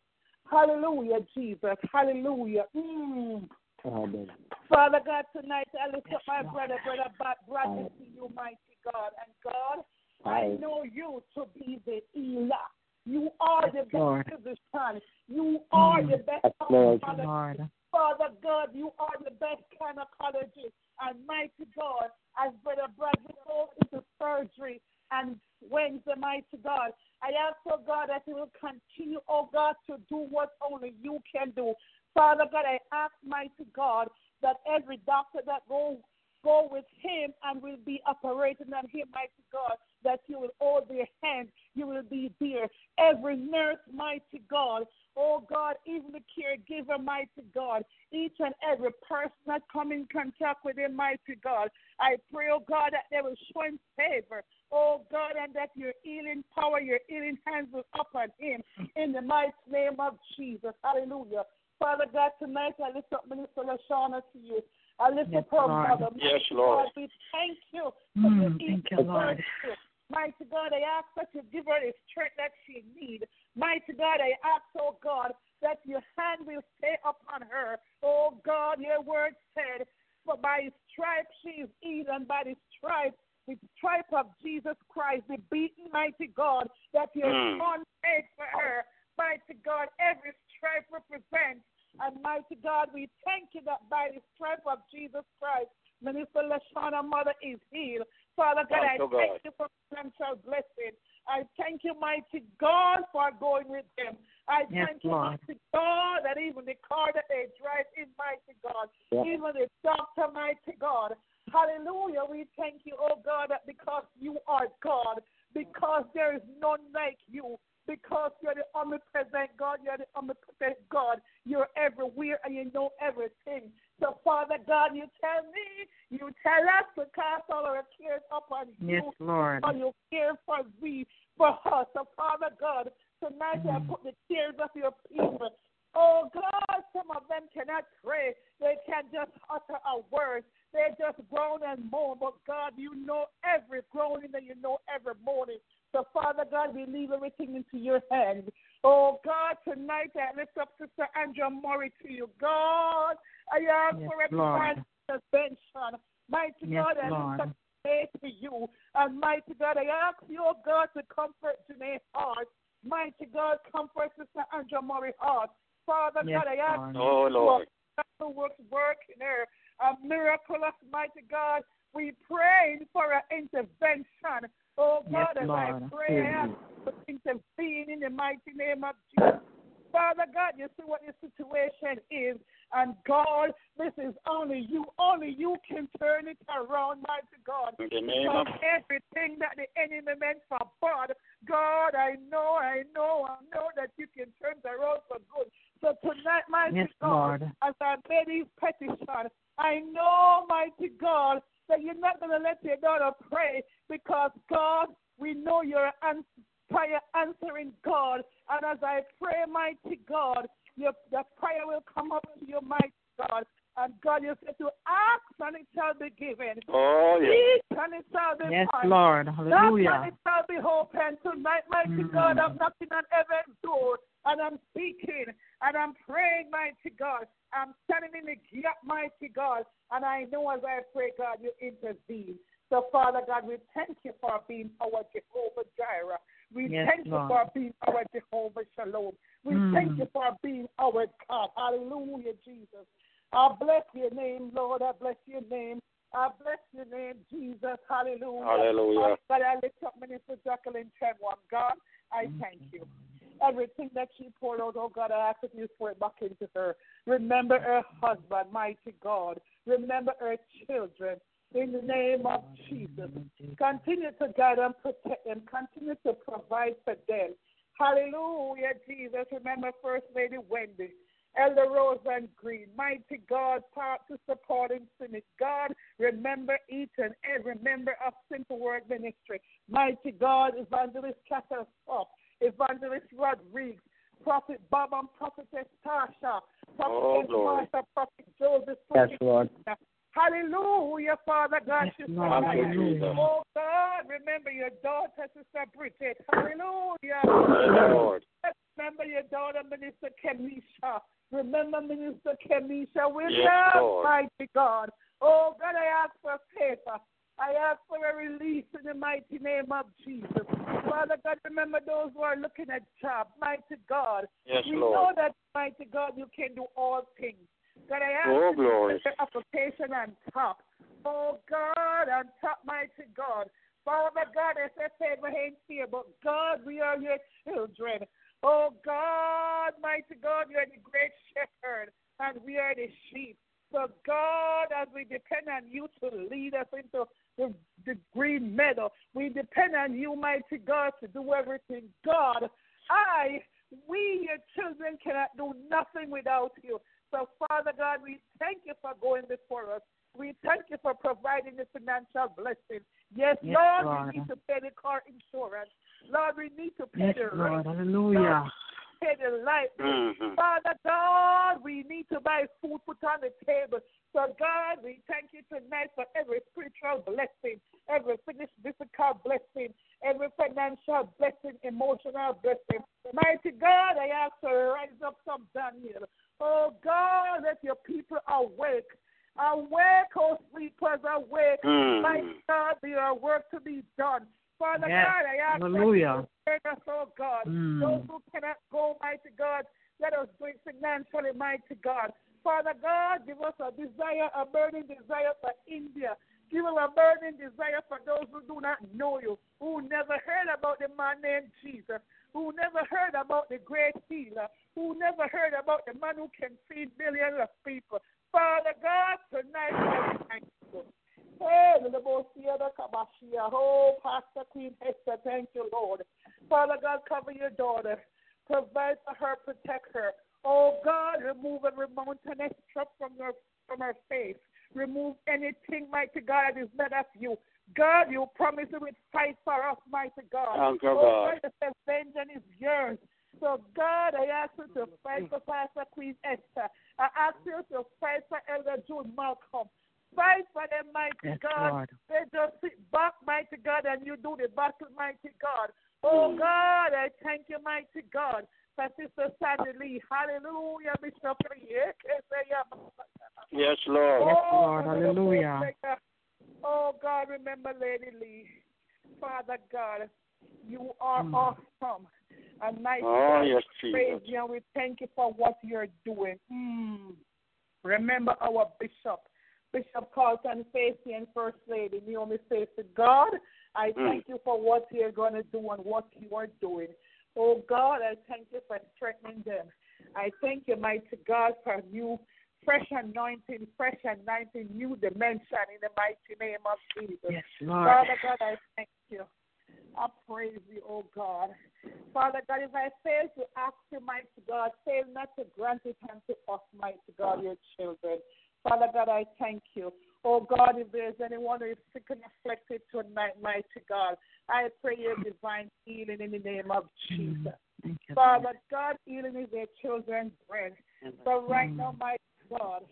Hallelujah, Jesus. Hallelujah. Mm. Father God, tonight I lift up my brother, brother, brother to you, mighty God. And God, I know you to be the Elah. You are the best Lord. physician. You are the best Yes, Lord. Father God, you are the best gynecologist. And mighty God, as Brother Bradley goes into surgery and Wednesday, mighty God, I ask, oh God, that you will continue, oh God, to do what only you can do. Father God, I ask, mighty God, that every doctor that go go with him and will be operating on him, mighty God, that you will hold their hand, you will be there. Every nurse, mighty God, oh God, even the caregiver, mighty God, each and every person that come in contact with him, mighty God, I pray, oh God, that they will show him favor, oh God, and that your healing power, your healing hands will upon him in the mighty name of Jesus. Hallelujah. Father God, tonight I lift up Minister Lashana to you. I lift Yes, up her Lord. mother. Yes, Mighty Lord. God, we thank you for Mm, your thank you, Lord. Mighty God, I ask that you give her the strength that she needs. Mighty God, I ask, oh God, that your hand will stay upon her. Oh God, your word said, for by his stripes she is healed, and by the stripes, the stripe of Jesus Christ, the beaten mighty God, that your Mm. son paid for her. Mighty God, every stripe represents and mighty God, we thank you that by the strength of Jesus Christ, Minister Lashana mother is healed. Father God, I Thank you, God. thank you for financial blessing. I thank you, mighty God, for going with them. I Yes, thank you, Lord. mighty God, that even the car that they drive is mighty God, Yeah. even the doctor, mighty God. Hallelujah. We thank you, oh God, that because you are God, because there is none like you, because you're the omnipresent God, you're the omnipotent God, you're everywhere and you know everything. So, Father God, you tell me, you tell us to cast all our cares upon Yes, you, Lord. for you care for we, for us. So, Father God, tonight I Mm. put the tears of your people. Oh God, some of them them cannot pray. They can't just utter a word. They just groan and moan. But God, you know every groaning and you know every moaning. So, Father God, we leave everything into your hands. Oh, God, tonight I lift up Sister Andrea Murray to you. God, I ask Yes, for every Lord. intervention. Mighty Yes, God, I Lord. lift up pray to you. And mighty God, I ask you, oh God, to comfort Janae's heart. Mighty God, comfort Sister Andrea Murray's heart. Father Yes, God, I ask Lord. you, Oh, Lord. to work, work in her. A miracle of mighty God. We praying for an intervention. Oh Yes, God, as I pray, I ask you to intervene in the mighty name of Jesus. Father God, you see what the situation is. And God, this is only you. Only you can turn it around, mighty God. In the name Because of everything that the enemy meant for bad, God, I know, I know, I know that you can turn it around for good. So tonight, mighty Yes, God, Lord. as I made these petitions, I know, mighty God, that you're not going to let your daughter pray because, God, we know you're an prayer answering God. And as I pray, mighty God, your, the prayer will come up to your mighty God. And God, you said to ask and it shall be given. Oh, yes. Seek and it shall be Yes, found. Lord. Knock and Hallelujah. it shall be open. Tonight, mighty Mm. God, I'm knocking on every door and I'm speaking and I'm praying, mighty God. I'm standing in the gap, mighty God. And I know as I pray, God, you intervene. So, Father God, we thank you for being our Jehovah Jireh. We Yes, thank you for being our Jehovah Shalom. We Mm. thank you for being our God. Hallelujah, Jesus. I bless your name, Lord. I bless your name. I bless your name, Jesus. Hallelujah. Hallelujah. God, I lift up Minister Jacqueline Chen Wonge. God, I thank you. Everything that she poured out, oh God, I ask that you pour it back into her. Remember her husband, mighty God. Remember her children. In the name of Jesus. Continue to guide and protect them. Continue to provide for them. Hallelujah, Jesus. Remember First Lady Wendy. Elder Rose and Green, mighty God, part to support supporting Senate. God, remember each and every member of Simple Word Ministry. Mighty God, Evangelist Catherine Spock, Evangelist Rodriguez, Prophet Bob and Prophetess Tasha, Oh, Prophet glory. Martha, Prophet Joseph, Yes, Lord. Hallelujah, Father God. Yes, Sister Lord. Mary. Hallelujah. Oh God, remember your daughter, Sister Bridget. Hallelujah. Yes, Lord. Remember your daughter, Minister Kemisha. Remember Minister Kemisha. We Yes, love Lord. mighty God. Oh God, I ask for favor. I ask for a release in the mighty name of Jesus. Father God, remember those who are looking at jobs. Mighty God. Yes, we Lord. know that, mighty God, you can do all things. God, I ask Oh, you to glory. put the application on top. Oh, God, on top, mighty God. Father God, as I said, we ain't fear, but God, we are your children. Oh, God, mighty God, you are the great shepherd, and we are the sheep. So, God, as we depend on you to lead us into the, the green meadow, we depend on you, mighty God, to do everything. God, I, we, your children, cannot do nothing without you. So, Father God, we thank you for going before us. We thank you for providing the financial blessing. Yes, Yes, Lord, Lord. we need to pay the car insurance. Lord, we need to pay Yes, the Lord. rent. Hallelujah. Pay the light bill. Mhm. Father God, we need to buy food put on the table. So God, we thank you tonight for every spiritual blessing, every finished physical blessing, every financial blessing, emotional blessing. Mighty God, I ask to rise up some Daniel. Oh God, let your people awake. Awake, oh sleepers, awake. Mm. Mighty God, there are work to be done. Father Yes. God, I ask Hallelujah. that you us, oh God. Mm. Those who cannot go, mighty God, let us do it financially, mighty God. Father God, give us a desire, a burning desire for India. Give us a burning desire for those who do not know you, who never heard about the man named Jesus, who never heard about the great healer, who never heard about the man who can feed billions of people. Father God, tonight we thank you. Hey. Oh, Pastor Queen Esther, thank you, Lord. Father God, cover your daughter. Provide for her, protect her. Oh God, remove every mountainous trap from her from her face. Remove anything, mighty God, that is not of you. God, you promise you would fight for us, mighty God. Thank oh God. God, vengeance is yours. So, God, I ask you to fight for Pastor Queen Esther. I ask you to fight for Elder June Malcolm. Fight for them, mighty Yes, God. Lord. They just sit back, mighty God, and you do the battle, mighty God. Oh, mm. God, I thank you, mighty God. For Sister Sandy Lee. Hallelujah, Bishop Lee. Yes, Lord. Yes, Oh, Lord. Hallelujah. Oh, God, remember Lady Lee. Father God, you are Mm. awesome. And mighty Oh, yes, praise Jesus. you and we thank you for what you're doing. Mm. Remember our bishop, Bishop Carlton Facey and First Lady Naomi Facey. God, I Mm. thank you for what you're going to do and what you are doing. Oh God, I thank you for strengthening them. I thank you, mighty God, for new, fresh anointing, fresh anointing, new dimension in the mighty name of Jesus. Yes, Lord. Father God, I thank you. I praise you, oh God. Father God, if I fail to ask you, mighty God, fail not to grant it unto us, mighty God, your children. Father God, I thank you. Oh God, if there's anyone who is sick and afflicted tonight, mighty God, I pray your divine healing in the name of Jesus. Thank you, Father God, healing is their children's bread. So right now, mm. my God,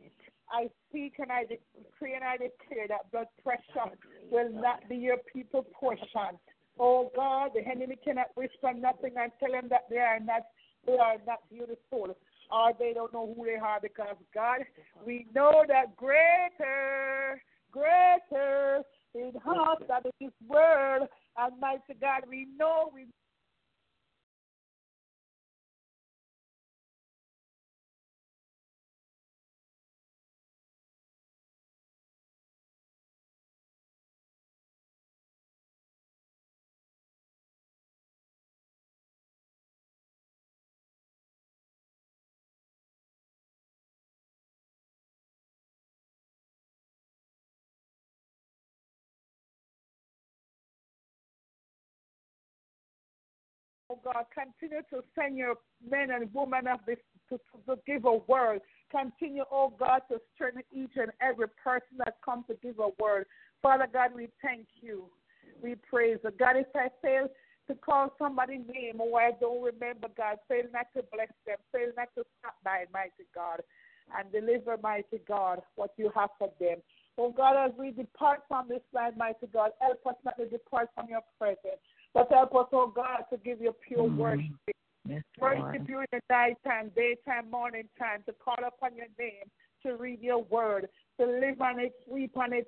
I speak and I decree and I declare that blood pressure will not be your people portion. Oh God, the enemy cannot whisper nothing and tell them that they are not they are not beautiful or they don't know who they are because God, we know that greater, greater is us that in this world. And mighty God, we know we Oh God, continue to send your men and women of this to, to, to give a word. Continue, oh God, to strengthen each and every person that comes to give a word. Father God, we thank you. We praise you. God, if I fail to call somebody's name or I don't remember, God, fail not to bless them. Fail not to stop by, mighty God, and deliver, mighty God, what you have for them. Oh God, as we depart from this land, mighty God, help us not to depart from your presence. But help us, oh God, to give you pure mm-hmm. worship. Yes, Worship you in the nighttime, daytime, morning time, to call upon your name, to read your word, to live on it, sleep on it,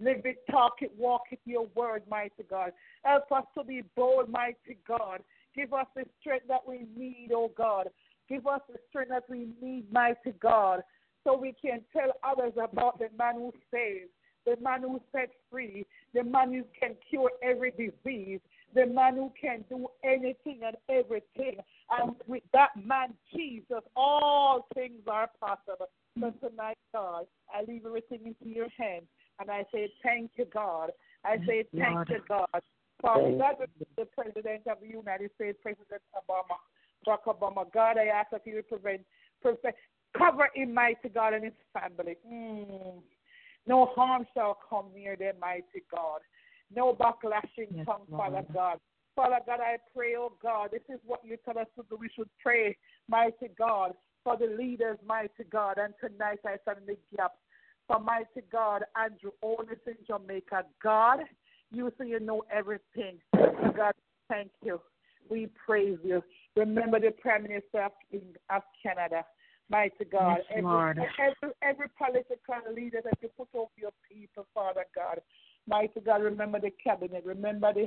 live it, talk it, walk it, your word, mighty God. Help us to be bold, mighty God. Give us the strength that we need, oh God. Give us the strength that we need, mighty God, so we can tell others about the man who saves, the man who sets free, the man who can cure every disease, the man who can do anything and everything. And with that man, Jesus, all things are possible. So tonight, God, I leave everything into your hands. And I say, thank you, God. I say, thank Lord. you, God. Father God, the President of the United States, President Obama, Barack Obama, God, I ask that you would prevent, prevent, cover him, mighty God, and his family. Mm. No harm shall come near them, mighty God. No backlashing Yes, come, Father Lord. God. Father God, I pray, oh God, this is what you tell us to do. We should pray, mighty God, for the leaders, mighty God. And tonight I stand in the gap for mighty God, Andrew Holness in Jamaica. God, you say you know everything. So God, thank you. We praise you. Remember the Prime Minister of, of Canada. Mighty God, Yes, every, Lord. every every political leader that you put over your people, Father God. Mighty God, remember the cabinet, remember the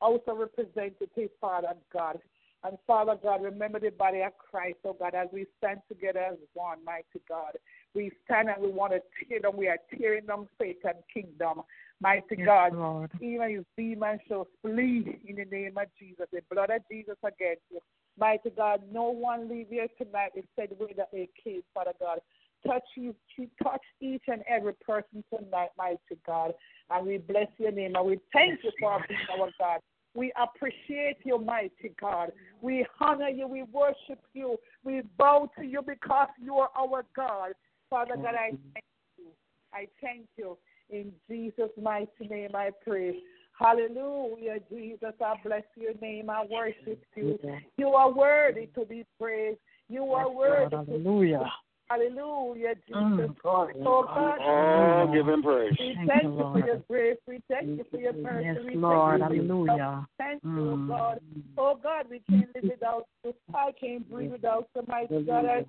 House of Representatives, Father God. And Father God, remember the body of Christ, oh God, as we stand together as one, mighty God. We stand and we want to tear them. We are tearing them Satan's kingdom. Mighty Yes, God, Lord. even if demons shall flee in the name of Jesus, the blood of Jesus against you. Mighty God, no one leave here tonight way that they came, Father God. Touch you, touch each and every person tonight, mighty God. And we bless your name and we thank you for being our God. We appreciate you, mighty God. We honor you. We worship you. We bow to you because you are our God. Father God, I mm-hmm. thank you. I thank you. In Jesus' mighty name I pray. Hallelujah, Jesus. I bless your name. I worship you. You are worthy to be praised. You are worthy. Hallelujah. Hallelujah, Jesus. Mm, glory. Oh God. Oh, give him praise. We Thank thank you, you for your grace. We thank you for your mercy. Yes, we thank Lord. you for your Hallelujah. love. Thank you, Mm. God. Oh God, we can't live without you. I can't breathe without you, mighty God. I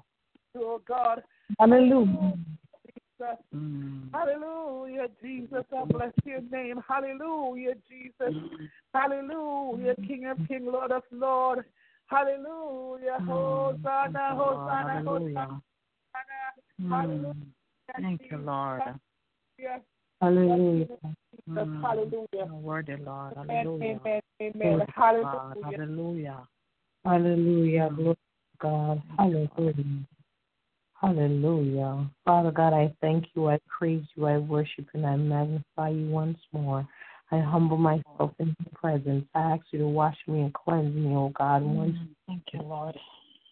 oh God. Hallelujah. Jesus. Mm. Hallelujah, Jesus. I bless your name. Hallelujah, Jesus. Hallelujah, King of King, Lord of Lord. Hallelujah. Hosanna, Hosanna, Hosanna. Mm. Thank you, Lord. Hallelujah. Mm. Hallelujah. Worthy, Lord. Hallelujah. amen, amen. Hallelujah. Hallelujah. Hallelujah. Glory to God. Hallelujah. Hallelujah. Father God, I thank you, I praise you, I worship and I magnify you once more. I humble myself in your presence. I ask you to wash me and cleanse me, O God, once Thank you, Lord.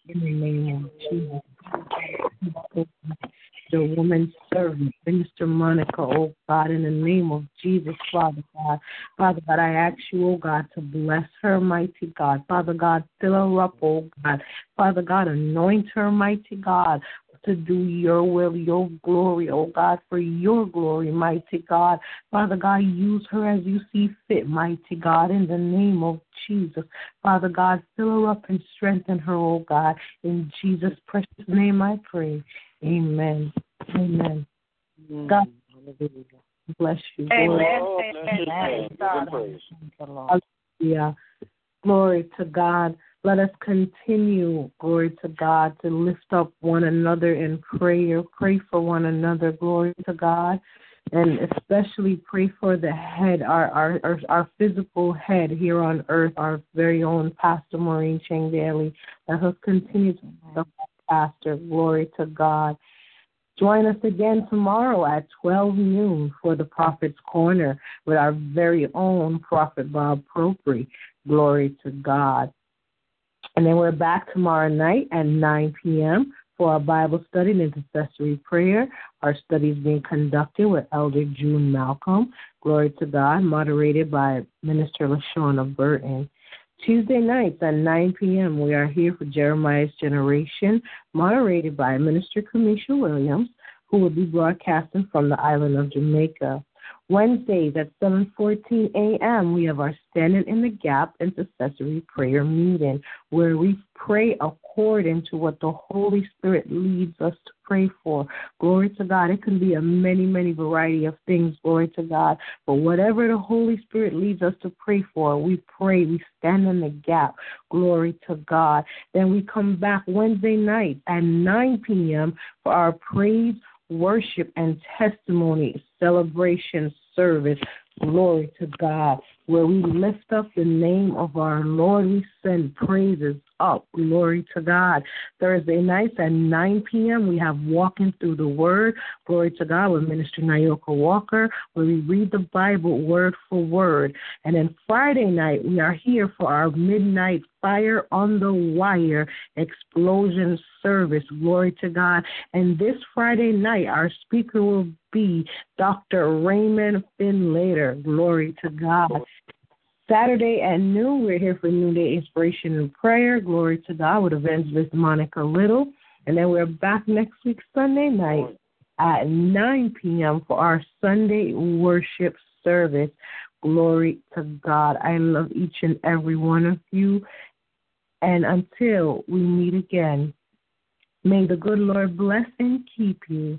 In the name of Jesus. The woman servant, Minister Monica, oh God, in the name of Jesus, Father God. Father God, I ask you, oh God, to bless her, mighty God. Father God, fill her up, oh God. Father God, anoint her, mighty God, to do your will, your glory, oh God, for your glory, mighty God. Father God, use her as you see fit, mighty God, in the name of Jesus. Father God, fill her up and strengthen her, oh God. In Jesus' precious name I pray. Amen. Amen. God bless you. Amen. Glory. Bless his name. Give him praise. Thank you, Lord. Hallelujah. Glory to God. Let us continue, glory to God, to lift up one another in prayer. Pray for one another, glory to God. And especially pray for the head, our our our, our physical head here on earth, our very own Pastor Maureen Chang Daly. Let us continue to Pastor. Glory to God. Join us again tomorrow at 12 noon for the Prophet's Corner with our very own Prophet Bob Propri. Glory to God. And then we're back tomorrow night at 9 p.m. for our Bible study and intercessory prayer. Our study is being conducted with Elder June Malcolm. Glory to God, moderated by Minister LaShawna Burton. Tuesday nights at 9 p.m., we are here for Jeremiah's Generation, moderated by Minister Kamisha Williams, who will be broadcasting from the island of Jamaica. Wednesdays at 7:14 a.m. we have our Standing in the Gap intercessory prayer meeting where we pray according to what the Holy Spirit leads us to pray for. Glory to God. It can be a many, many variety of things. Glory to God. But whatever the Holy Spirit leads us to pray for, we pray. We stand in the gap. Glory to God. Then we come back Wednesday night at 9 p.m. for our praise worship and testimony celebration service. Glory to God. Where we lift up the name of our Lord, we send praises up. Glory to God. Thursday nights at 9 p.m., we have Walking Through the Word. Glory to God with Minister Nayoka Walker, where we read the Bible word for word. And then Friday night, we are here for our midnight Fire on the Wire explosion service. Glory to God. And this Friday night, our speaker will be Dr. Raymond Finlater. Glory to God. Saturday at noon, we're here for Noonday Inspiration and Prayer. Glory to God with Evangelist Monica Little. And then we're back next week, Sunday night at 9 p.m. for our Sunday worship service. Glory to God. I love each and every one of you. And until we meet again, may the good Lord bless and keep you.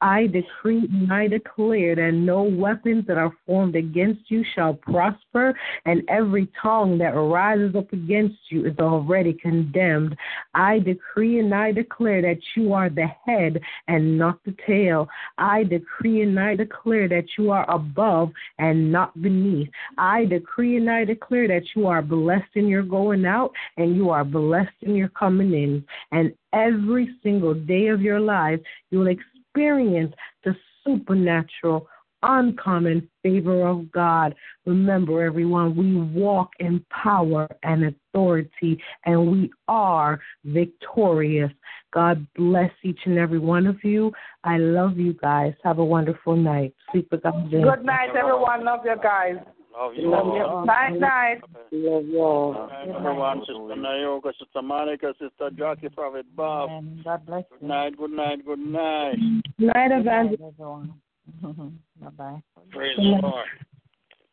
I decree and I declare that no weapons that are formed against you shall prosper, and every tongue that rises up against you is already condemned. I decree and I declare that you are the head and not the tail. I decree and I declare that you are above and not beneath. I decree and I declare that you are blessed in your going out and you are blessed in your coming in. And every single day of your life, you will experience the supernatural, uncommon favor of God. Remember, everyone, we walk in power and authority, and we are victorious. God bless each and every one of you. I love you guys. Have a wonderful night. Sleep with God. Good night, everyone. Love you guys. Oh, love you. Love you. Night, night. Love y'all. Everyone, Sister Nayoka, Sister Monica, Sister Jackie, Prophet Bob. God bless Good night, good night, good night. Good Night, Evangelist. everyone. bye bye. Praise the Lord.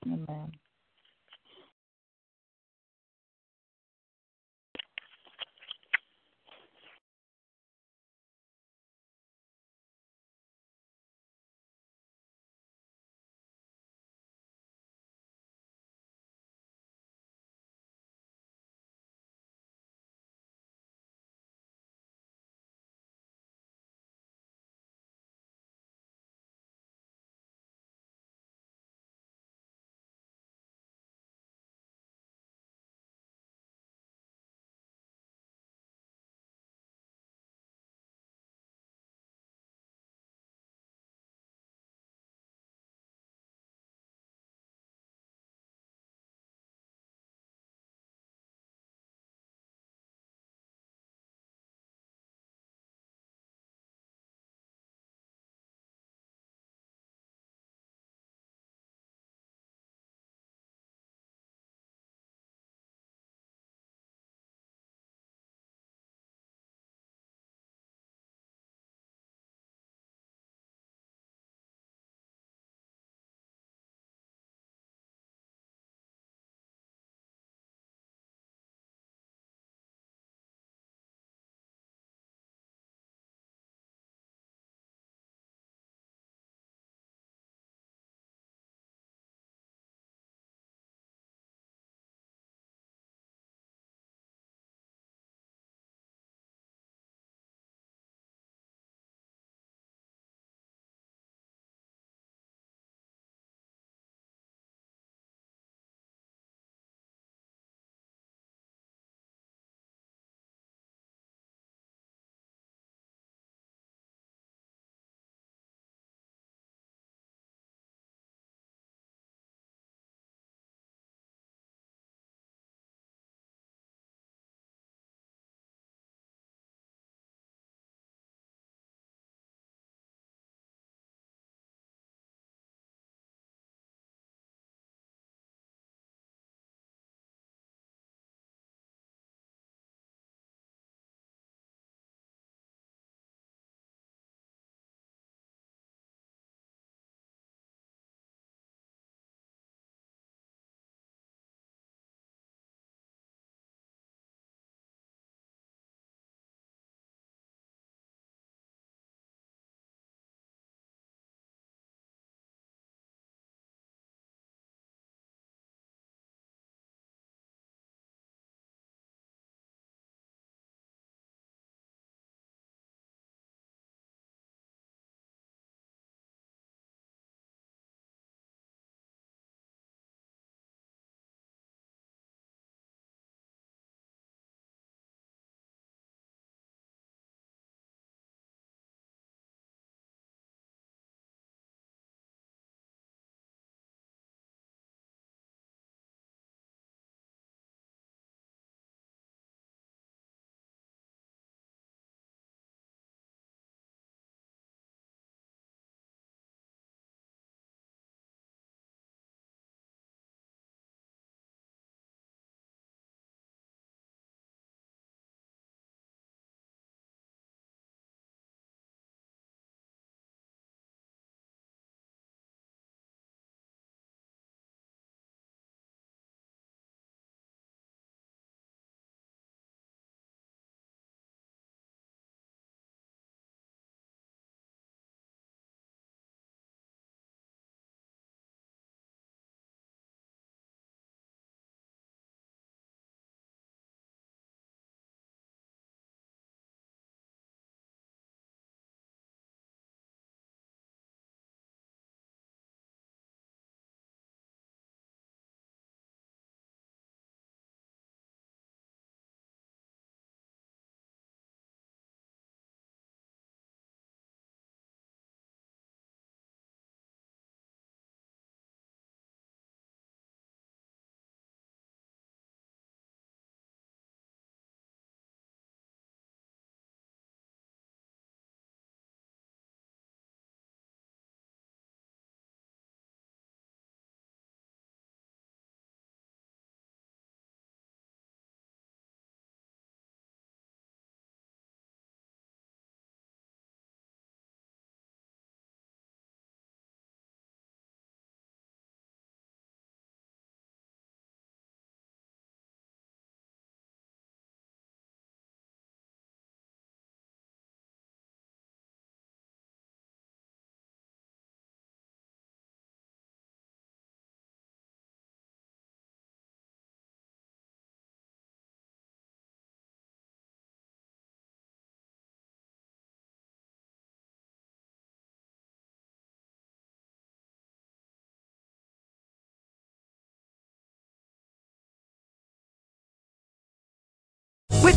Amen.